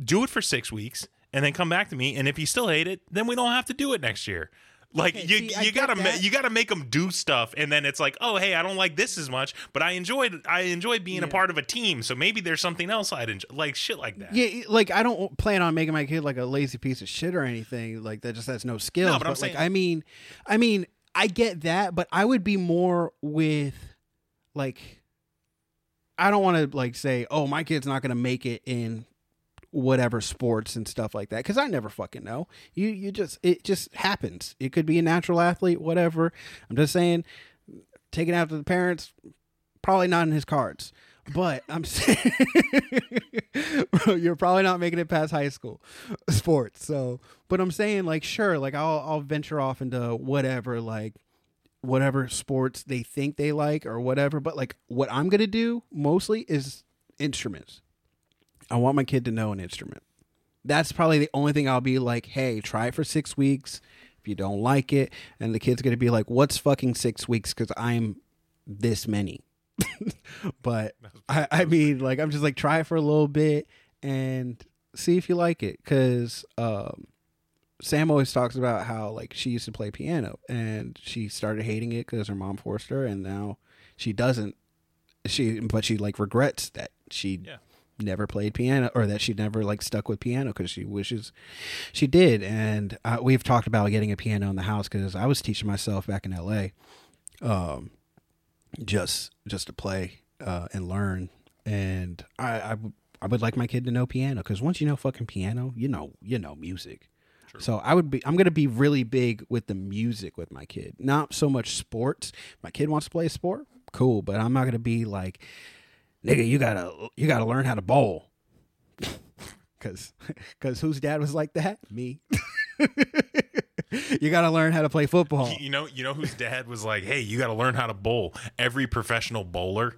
do it for six weeks, and then come back to me. And if you still hate it, then we don't have to do it next year. Like Okay, you, see, you gotta, ma- you gotta make them do stuff, and then it's like, oh, hey, I don't like this as much, but I enjoyed, I enjoyed being a part of a team. So maybe there's something else I'd enjoy, like shit like that. Yeah, like I don't plan on making my kid like a lazy piece of shit or anything like that. Just has no skills. No, but I'm like saying- I mean, I mean, I get that, but I would be more with like I don't want to like say, oh, my kid's not to make it in whatever sports and stuff like that because I never fucking know. You you just it just happens. It could be a natural athlete, whatever. I'm just saying, taking after the parents, probably not in his cards. But I'm saying Bro, you're probably not making it past high school sports. So, but I'm saying like sure, like I'll I'll venture off into whatever like whatever sports they think they like or whatever. But like what I'm gonna do mostly is instruments. I want my kid to know an instrument. That's probably the only thing I'll be like, hey, try it for six weeks. If you don't like it, and the kid's gonna be like, what's fucking six weeks? Because I'm this many. but I, I mean, like, I'm just like, try it for a little bit and see if you like it. Because um, Sam always talks about how like she used to play piano and she started hating it because her mom forced her, and now she doesn't. She but she like regrets that she Yeah. Never played piano or that she never like stuck with piano because she wishes she did. And uh, we've talked about getting a piano in the house because I was teaching myself back in L.A. Um, just just to play uh, and learn. And I, I would I would like my kid to know piano because once you know fucking piano, you know you know music. So I would be I'm gonna be really big with the music with my kid, not so much sports. My kid wants to play a sport, cool, but I'm not gonna be like, nigga, you gotta you gotta learn how to bowl. Cause, cause whose dad was like that? Me. you gotta learn how to play football. You know, you know whose dad was like, "Hey, you got to learn how to bowl." Every professional bowler.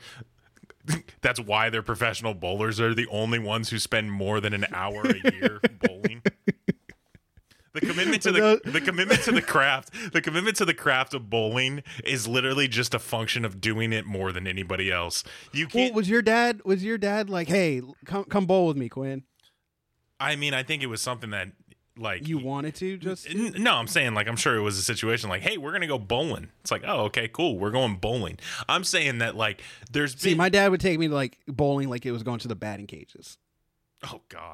That's why they're professional bowlers. They're the only ones who spend more than an hour a year bowling. The commitment to the the commitment to the craft, the commitment to the craft of bowling is literally just a function of doing it more than anybody else. You can't. was your dad was your dad like, hey, come come bowl with me, Quinn? I mean, I think it was something that like You wanted to just N- No, I'm saying like I'm sure it was a situation like, hey, we're gonna go bowling. It's like, oh, okay, cool, we're going bowling. I'm saying that like there's see. been- My dad would take me to like bowling, like it was going to the batting cages, oh god,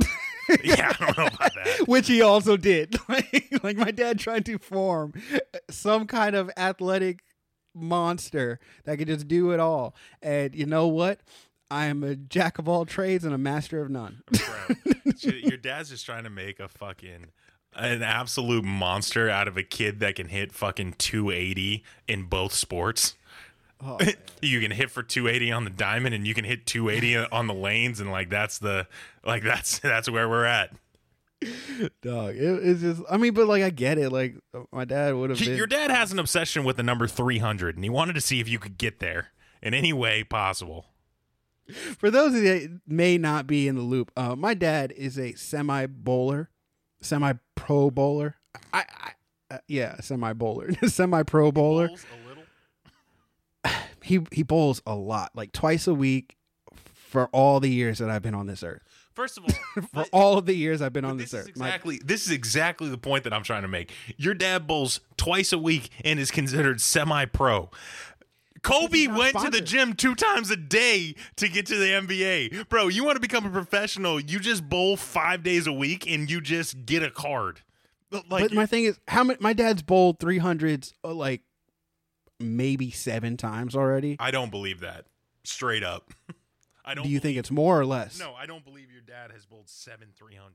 yeah, I don't know about that. which he also did. like, like my dad tried to form some kind of athletic monster that could just do it all. And you know what? I am a jack of all trades and a master of none. Your dad's just trying to make a fucking an absolute monster out of a kid that can hit fucking 280 in both sports. Oh, you can hit for 280 on the diamond and you can hit 280 on the lanes and like that's the like that's that's where we're at. Dog, it, it's just. I mean, but like I get it. Like my dad would have been. Your dad has an obsession with the number 300 and he wanted to see if you could get there in any way possible. For those of that may not be in the loop, uh, my dad is a semi bowler, semi pro bowler. I, I uh, yeah, semi bowler, semi pro bowler. Bowls a little. He he bowls a lot, like twice a week, for all the years that I've been on this earth. First of all, For all of the years I've been on this this, is earth, My- exactly this is exactly the point that I'm trying to make. Your dad bowls twice a week and is considered semi-pro. Kobe went to the gym two times a day to get to the NBA. Bro, you want to become a professional, you just bowl 5 days a week and you just get a card. Like but my thing is, how many? My dad's bowled three hundreds, uh, like maybe seven times already. I don't believe that. Straight up. I don't Do you believe- think it's more or less? No, I don't believe your dad has bowled 7 300s.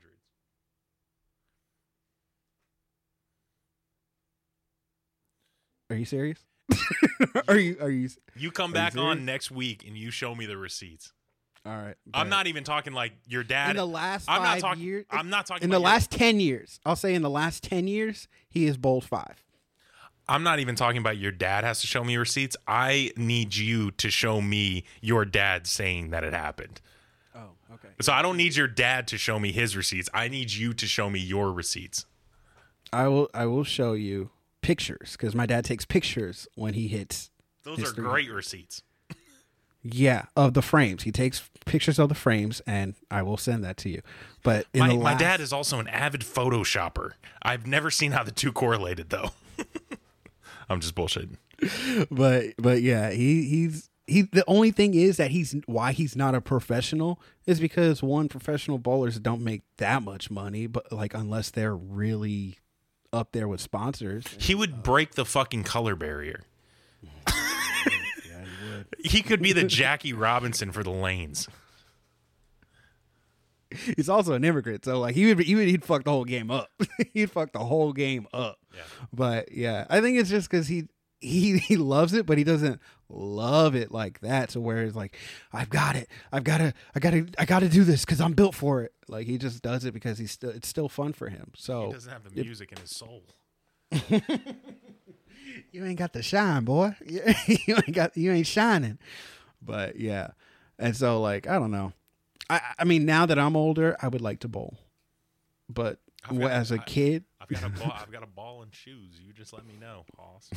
Are you serious? are you? Are you? You come Are you back on next week and you show me the receipts. All right. I'm not even talking like your dad. in the last I'm not five talking. years. I'm not talking in the last ten years. I'll say in the last ten years, he has bowled five. I'm not even talking about your dad has to show me receipts. I need you to show me your dad saying that it happened. Oh, okay. So I don't need your dad to show me his receipts. I need you to show me your receipts. I will. I will show you pictures because my dad takes pictures when he hits. Those History. are great receipts. Yeah, of the frames. He takes pictures of the frames, and I will send that to you. But in My, the my dad is also an avid photoshopper. I've never seen how the two correlated though. I'm just bullshitting. but but yeah, he he's he. The only thing is that he's why he's not a professional is because one professional bowlers don't make that much money, but like unless they're really up there with sponsors. He would break the fucking color barrier. yeah, he, would. he could be the Jackie Robinson for the lanes. He's also an immigrant, so like he would he would he'd fuck the whole game up. he'd fuck the whole game up. Yeah. But yeah, I think it's just because he he he loves it, but he doesn't love it like that. So where it's like, I've got it, I've got to, I got to, I got to do this because I'm built for it. Like he just does it because he's still it's still fun for him. So He doesn't have the music in his soul. you ain't got the shine, boy. you ain't got you ain't shining. But yeah, and so like I don't know. I I mean now that I'm older, I would like to bowl, but I've got- as a I- kid, I've got a ball. I've got a ball and shoes. You just let me know, Hoss.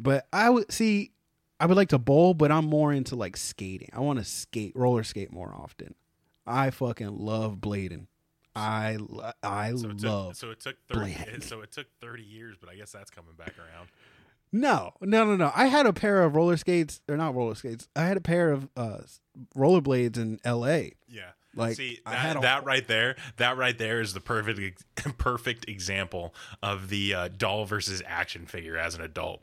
But I would see, I would like to bowl, but I'm more into like skating. I want to skate, roller skate more often. I fucking love blading. I I So love. took, so it took thirty. Blade. So it took thirty years, but I guess that's coming back around. No, no, no, no. I had a pair of roller skates. They're not roller skates. I had a pair of uh, rollerblades in L.A. Yeah. Like, See I that, had a- that right there, that right there is the perfect perfect example of the uh, doll versus action figure as an adult.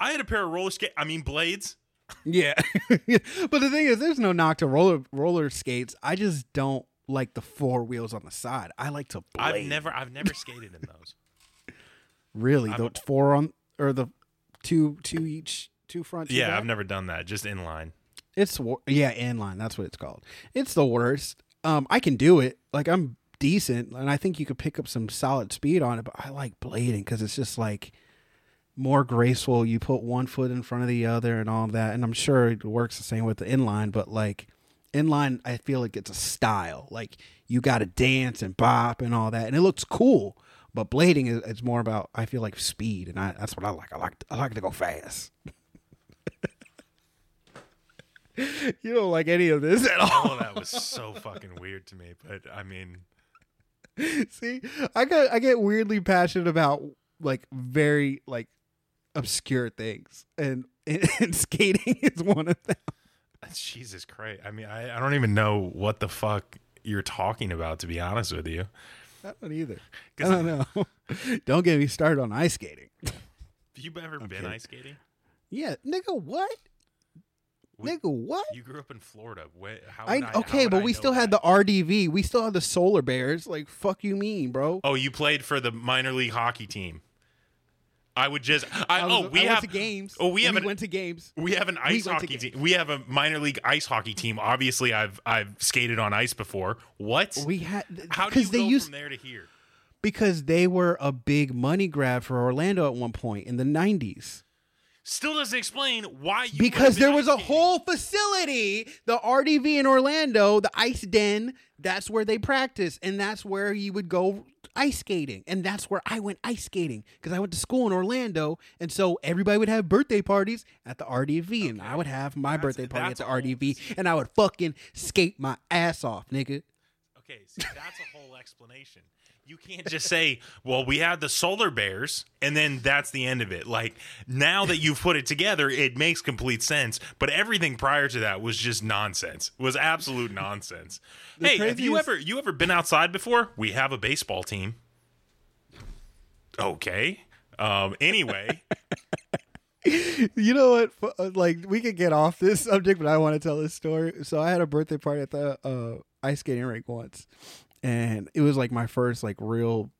I had a pair of roller skate. I mean blades. Yeah, but the thing is, there's no knock to roller roller skates. I just don't like the four wheels on the side. I like to blade. I've never I've never skated in those. really I've- the four on or the two two each two front. Two yeah, back? I've never done that. Just inline. It's wor- yeah, inline. That's what it's called. It's the worst. Um, I can do it. Like I'm decent, and I think you could pick up some solid speed on it. But I like blading because it's just like more graceful. You put one foot in front of the other and all that, and I'm sure it works the same with the inline. But like inline, I feel like it's a style. Like you got to dance and bop and all that, and it looks cool. But blading is it's more about I feel like speed, and I, that's what I like. I like I like to go fast. you don't like any of this at all. Of that was so fucking weird to me. But I mean, See, I get I get weirdly passionate about like very like obscure things, and and, skating is one of them. Jesus Christ. I mean, I, I don't even know what the fuck you're talking about. To be honest with you, I don't either. I don't know. don't get me started on ice skating. have you ever been kidding. ice skating? Yeah, nigga, what? We- nigga, what? You grew up in Florida. Where, how I how okay, but I we still had the RDV. We still had the Solar Bears. Like, fuck you mean, bro? Oh, you played for the minor league hockey team. I would just. I, I oh, was- oh, we I have went to games. Oh, we have an, went to games. we have an ice to hockey team. We have a minor league ice hockey team. Obviously, I've I've skated on ice before. What? We had How do you because they go used from there to here? because they were a big money grab for Orlando at one point in the nineties. Still doesn't explain why you. because there was a skating. whole facility, the RDV in Orlando, the ice den. That's where they practice, and that's where you would go ice skating, and that's where I went ice skating because I went to school in Orlando, and so everybody would have birthday parties at the RDV, and I would have my That's- birthday party at the a whole- RDV, and I would fucking skate my ass off, nigga. Okay, see, that's a whole explanation. You can't just say, "Well, we had the solar bears," and then that's the end of it. Like now that you've put it together, it makes complete sense. But everything prior to that was just nonsense. Was absolute nonsense. hey, have you ever you ever been outside before? We have a baseball team. Okay. Um. Anyway, You know what? Uh, Like we could get off this subject, but I want to tell this story. So I had a birthday party at the uh, ice skating rink once, and it was like my first like real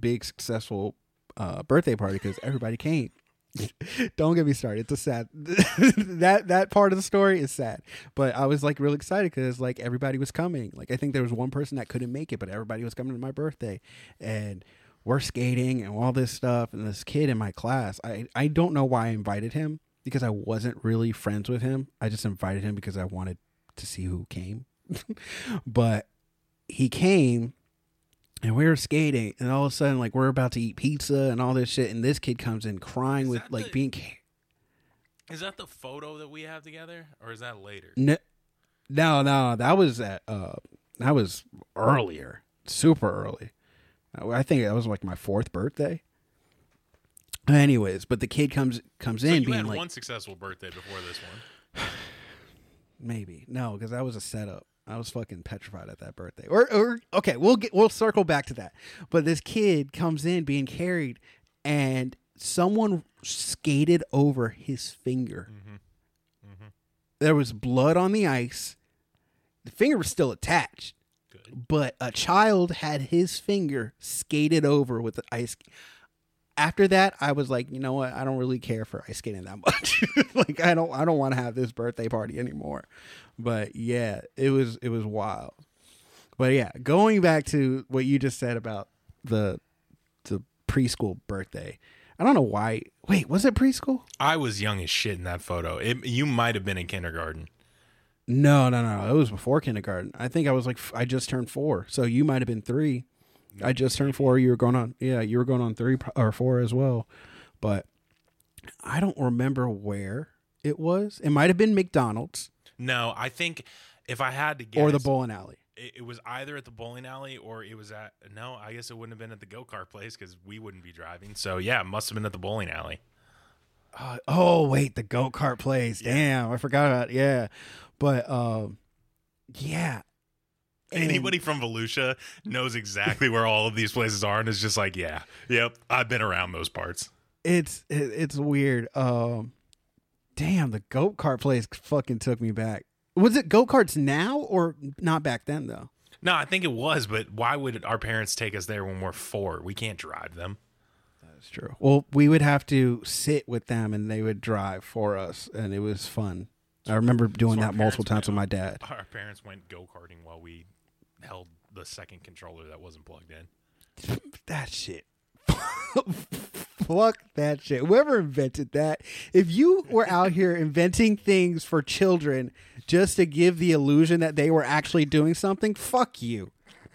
big successful uh, birthday party because everybody came. Don't get me started. It's a sad that that part of the story is sad, but I was like real excited because like everybody was coming. Like I think there was one person that couldn't make it, but everybody was coming to my birthday, and we're skating and all this stuff, and this kid in my class, I I don't know why I invited him because I wasn't really friends with him. I just invited him because I wanted to see who came. but he came and we were skating and all of a sudden like we're about to eat pizza and all this shit and this kid comes in crying Is with like the- being Is that the photo that we have together, or is that later? no no no that was at uh that was earlier super early i think that was like my fourth birthday anyways but the kid comes comes So in you being had like one successful birthday before this one. Maybe no, because that was a setup. I was fucking petrified at that birthday. Or, or okay, we'll get we'll circle back to that. But this kid comes in being carried, and someone skated over his finger. Mm-hmm. Mm-hmm. There was blood on the ice. The finger was still attached, Good. but a child had his finger skated over with the ice. After that, I was like, you know what? I don't really care for ice skating that much. like, I don't, I don't want to have this birthday party anymore. But yeah, it was, it was wild. But yeah, going back to what you just said about the, the preschool birthday. I don't know why. Wait, was it preschool? I was young as shit in that photo. It, you might have been in kindergarten. No, no, no. It was before kindergarten. I think I was like, I just turned four. So you might have been three. I just turned four. You were going on, yeah, you were going on three or four as well. But I don't remember where it was. It might have been McDonald's No, I think if I had to guess, or the bowling alley. it, it was either at the bowling alley or it was at. No, I guess it wouldn't have been at the go kart place because we wouldn't be driving. So yeah, it must have been at the bowling alley. Uh, oh wait, the go kart place. Damn, I forgot about. Yeah, but um, yeah. Anybody from Volusia knows exactly where all of these places are, and is just like, yeah, yep, I've been around those parts. it's it's weird. Um, damn, the go kart place fucking took me back. Was it go karts now or not back then though? No, I think it was, but why would our parents take us there when we're four? We can't drive them. That's true. Well, we would have to sit with them and they would drive for us, and it was fun. I remember doing So that multiple times with my dad. Our parents went go karting while we held the second controller that wasn't plugged in. That shit. Fuck that shit. Whoever invented that, if you were out here inventing things for children just to give the illusion that they were actually doing something, fuck you.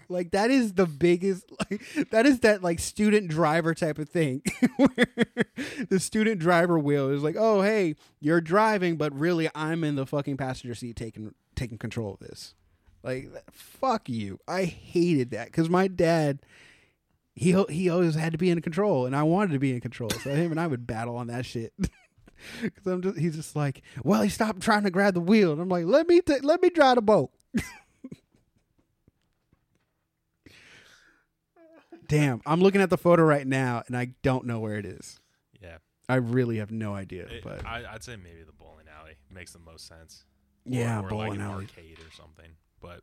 Like that is the biggest like that is that like student driver type of thing. where the student driver wheel is like, "Oh, hey, you're driving, but really I'm in the fucking passenger seat taking taking control of this." Like fuck you. I hated that cuz my dad he he always had to be in control, and I wanted to be in control. So him and I would battle on that shit. Because I'm just he's just like, well, he stopped trying to grab the wheel, and I'm like, let me ta- let me drive the boat. Damn, I'm looking at the photo right now, and I don't know where it is. Yeah, I really have no idea. It- but I, I'd say maybe the bowling alley makes the most sense. Or- yeah, or, bowling like an alley, arcade or something. But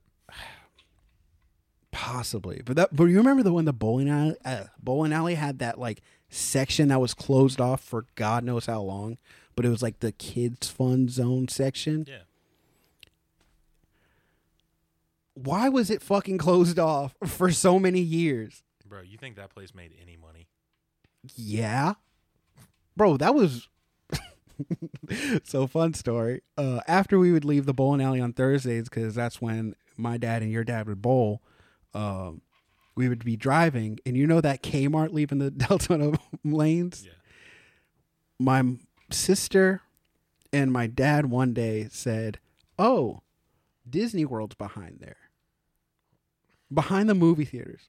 possibly. But that, but you remember the when the bowling alley, uh, bowling alley had that like section that was closed off for God knows how long, but it was like the kids fun zone section. yeah, why was it fucking closed off for so many years? bro, you think that place made any money? Yeah. Bro, that was so fun story. Uh after we would leave the bowling alley on Thursdays cuz that's when my dad and your dad would bowl, um we would be driving and you know that Kmart leaving the Deltona lanes? Yeah. My sister and my dad one day said, "Oh, Disney World's behind there. Behind the movie theaters."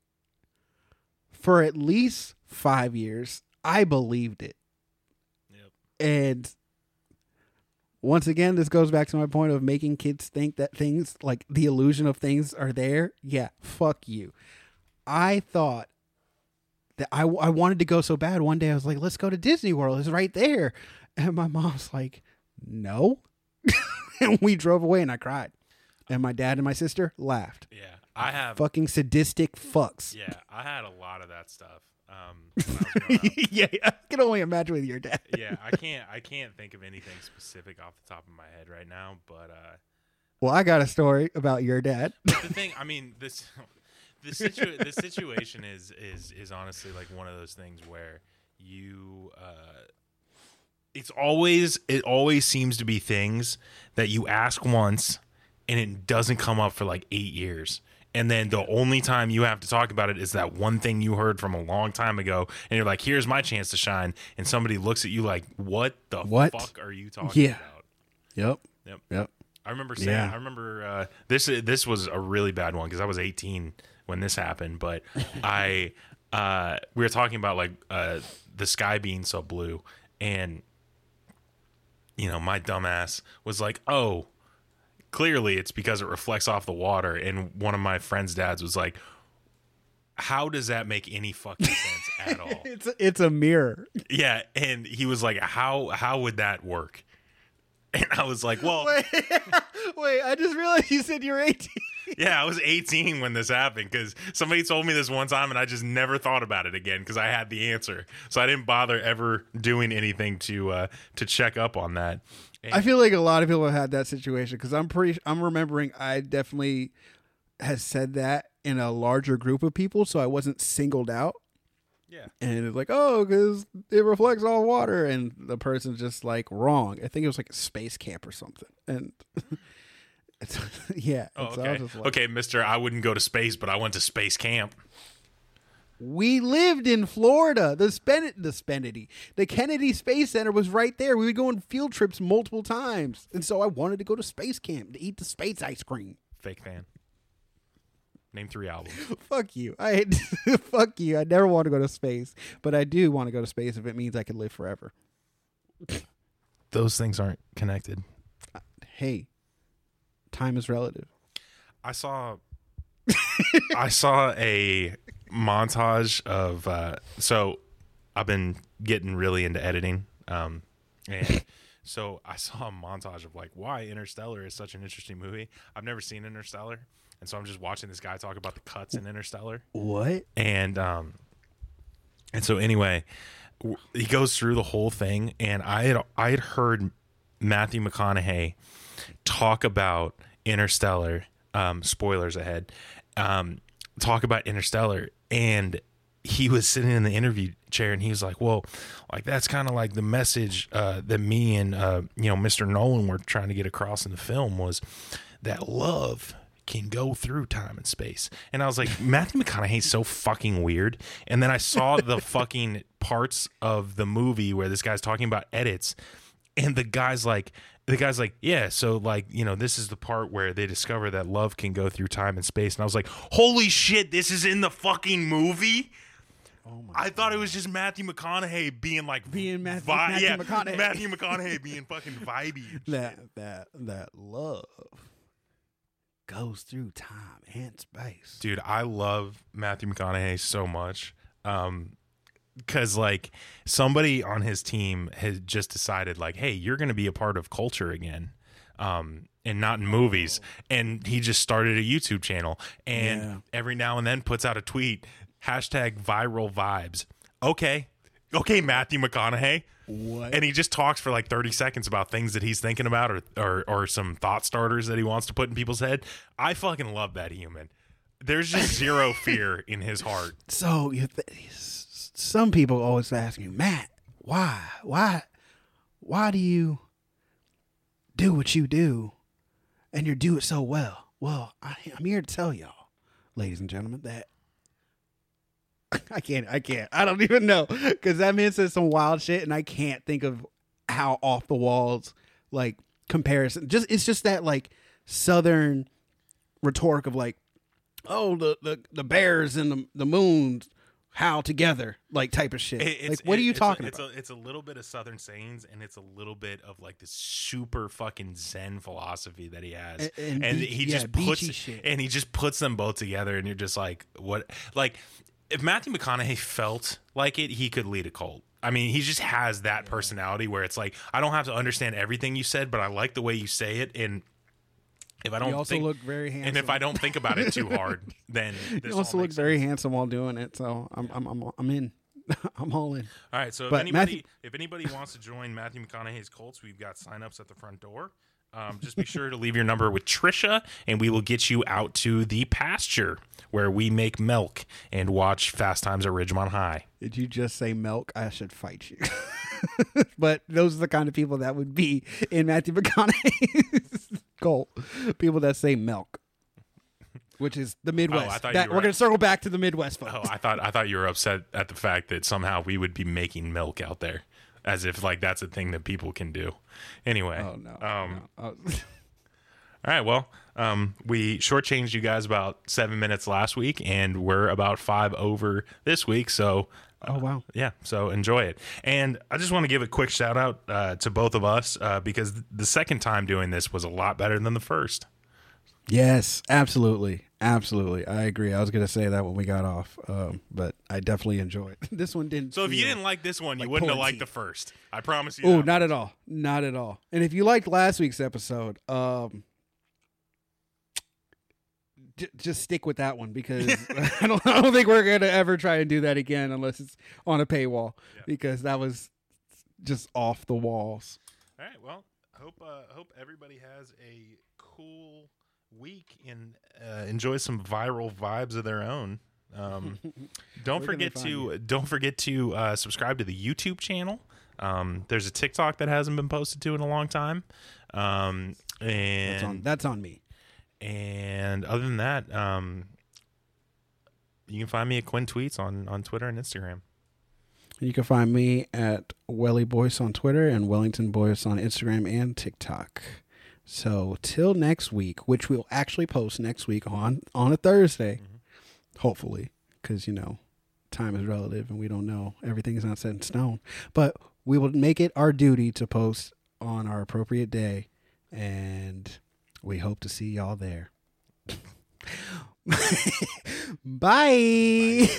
For at least 5 years, I believed it. Yep. And once again, this goes back to my point of making kids think that things like the illusion of things are there. Yeah, fuck you. I thought that I, I wanted to go so bad. One day I was like, let's go to Disney World. It's right there. And my mom's like, no. and we drove away and I cried. And my dad and my sister laughed. Yeah, I have. Fucking sadistic fucks. Yeah, I had a lot of that stuff. Um, when I was growing up. yeah, I can only imagine with your dad. yeah, I can't. I can't think of anything specific off the top of my head right now. But uh, Well, I got a story about your dad. the thing, I mean, this. the situ- the situation is is is honestly like one of those things where you uh it's always it always seems to be things that you ask once and it doesn't come up for like 8 years. And then the only time you have to talk about it is that one thing you heard from a long time ago and you're like here's my chance to shine and somebody looks at you like what the What? fuck are you talking Yeah. about? Yep. Yep. Yep. I remember saying. Yeah. I remember uh, this. This was a really bad one because I was 18 when this happened. But I, uh, we were talking about like uh, the sky being so blue, and you know, my dumbass was like, "Oh, clearly it's because it reflects off the water." And one of my friend's dads was like, "How does that make any fucking sense at all?" It's a, it's a mirror. Yeah, and he was like, "How how would that work?" And I was like, "Well." Wait, wait, I just realized you said you're 18. Yeah, I was 18 when this happened because somebody told me this one time and I just never thought about it again because I had the answer. So I didn't bother ever doing anything to uh, to check up on that. And- I feel like a lot of people have had that situation because I'm pretty. I'm remembering I definitely has said that in a larger group of people, so I wasn't singled out. yeah. And it's like, oh, because it reflects all water, and the person's just like wrong. I think it was like a space camp or something, and it's yeah. Oh, and so I was okay. like, okay, Mister. I wouldn't go to space, but I went to space camp. We lived in Florida. The Spen the Spenity, the Kennedy Space Center was right there. We would go on field trips multiple times, and so I wanted to go to space camp to eat the space ice cream. Fake fan. Name three albums. Fuck you. I fuck you. I never want to go to space, but I do want to go to space if it means I can live forever. Those things aren't connected. Hey, time is relative. I saw I saw a montage of uh so I've been getting really into editing um and so I saw a montage of like why Interstellar is such an interesting movie. I've never seen Interstellar and so I'm just watching this guy talk about the cuts in Interstellar What? and um and so anyway w- he goes through the whole thing and i had i had heard matthew mcconaughey talk about interstellar um spoilers ahead um talk about interstellar and he was sitting in the interview chair and he was like well like that's kind of like the message uh that me and uh you know mr nolan were trying to get across in the film was that love can go through time and space. And I was like, Matthew McConaughey's so fucking weird. And then I saw the fucking parts of the movie where this guy's talking about edits, and the guy's like, the guy's like, yeah, so like, you know, this is the part where they discover that love can go through time and space. And I was like, holy shit, this is in the fucking movie. Oh my I thought it was just Matthew McConaughey being like Being Matthew- vi- Matthew yeah, McConaughey. Matthew McConaughey being fucking vibey. That that that love goes through time and space. dude i love matthew mcconaughey so much um because like somebody on his team has just decided like hey you're gonna be a part of culture again um and not in movies. And he just started a youtube channel and Yeah. every now and then puts out a tweet hashtag viral vibes. Okay. Okay matthew mcconaughey. What? and he just talks for like 30 seconds about things that he's thinking about or, or or some thought starters that he wants to put in people's head. I fucking love that human. There's just zero fear in his heart. So you th- some people always ask you, Matt, why, why, why do you do what you do, and you do it so well? Well, I, I'm here to tell y'all, ladies and gentlemen, that I can't, I can't, I don't even know because that man says some wild shit, and I can't think of how off the walls like comparison. Just it's just that like southern rhetoric of like oh the the, the bears and the, the moons how together like type of shit It- like what are you talking a, about It's a, it's a little bit of Southern sayings, and it's a little bit of like this super fucking Zen philosophy that he has, And- and beach- he yeah, just puts shit. and he just puts them both together, and you're just like, what? Like, if Matthew McConaughey felt like it, he could lead a cult. I mean, he just has that personality where it's like, I don't have to understand everything you said, but I like the way you say it, and if I don't you also think, look very handsome and if I don't think about it too hard, then this you also look very sense. handsome while doing it so i'm i'm i'm, I'm in i'm all in All right, so if anybody Matthew- if anybody wants to join Matthew McConaughey's Colts, we've got signups at the front door. um, just be sure to leave your number with Trisha, and we will get you out to the pasture where we make milk and watch Fast Times at Ridgemont High. Did you just say milk? I should fight you. but those are the kind of people that would be in Matthew McConaughey's goal. People that say milk. Which is the Midwest. Oh, I thought That- you we're were- going to circle back to the Midwest, folks. Oh, I thought I thought you were upset at the fact that somehow we would be making milk out there, as if like that's a thing that people can do. Anyway, Oh, no. Um, no. Oh, All right. Well, um, we shortchanged you guys about seven minutes last week, and we're about five over this week. So, oh, wow. yeah. So enjoy it. And I just want to give a quick shout out uh, to both of us uh, because the second time doing this was a lot better than the first. Yes, absolutely. Absolutely. I agree. I was going to say that when we got off, um, but I definitely enjoyed This one didn't. So if you didn't like this one, you like wouldn't have liked the first. I promise you. Oh, not at all. Not at all. And if you liked last week's episode, um, j- just stick with that one because I don't. I don't think we're gonna ever try and do that again unless it's on a paywall because that was just off the walls. All right. Well, hope uh, hope everybody has a cool week and uh, enjoy some viral vibes of their own. Um, don't can they forget to don't forget to uh, subscribe to the YouTube channel. Um, there's a TikTok that hasn't been posted to in a long time. Um, and That's on. That's on me. And other than that, um, you can find me at Quinn Tweets on on Twitter and Instagram. You can find me at Welly Boyce on Twitter and Wellington Boyce on Instagram and TikTok. So till next week, which we'll actually post next week on on a Thursday, hopefully, because you know time is relative and we don't know everything is not set in stone. But we will make it our duty to post on our appropriate day, and we hope to see y'all there. Bye.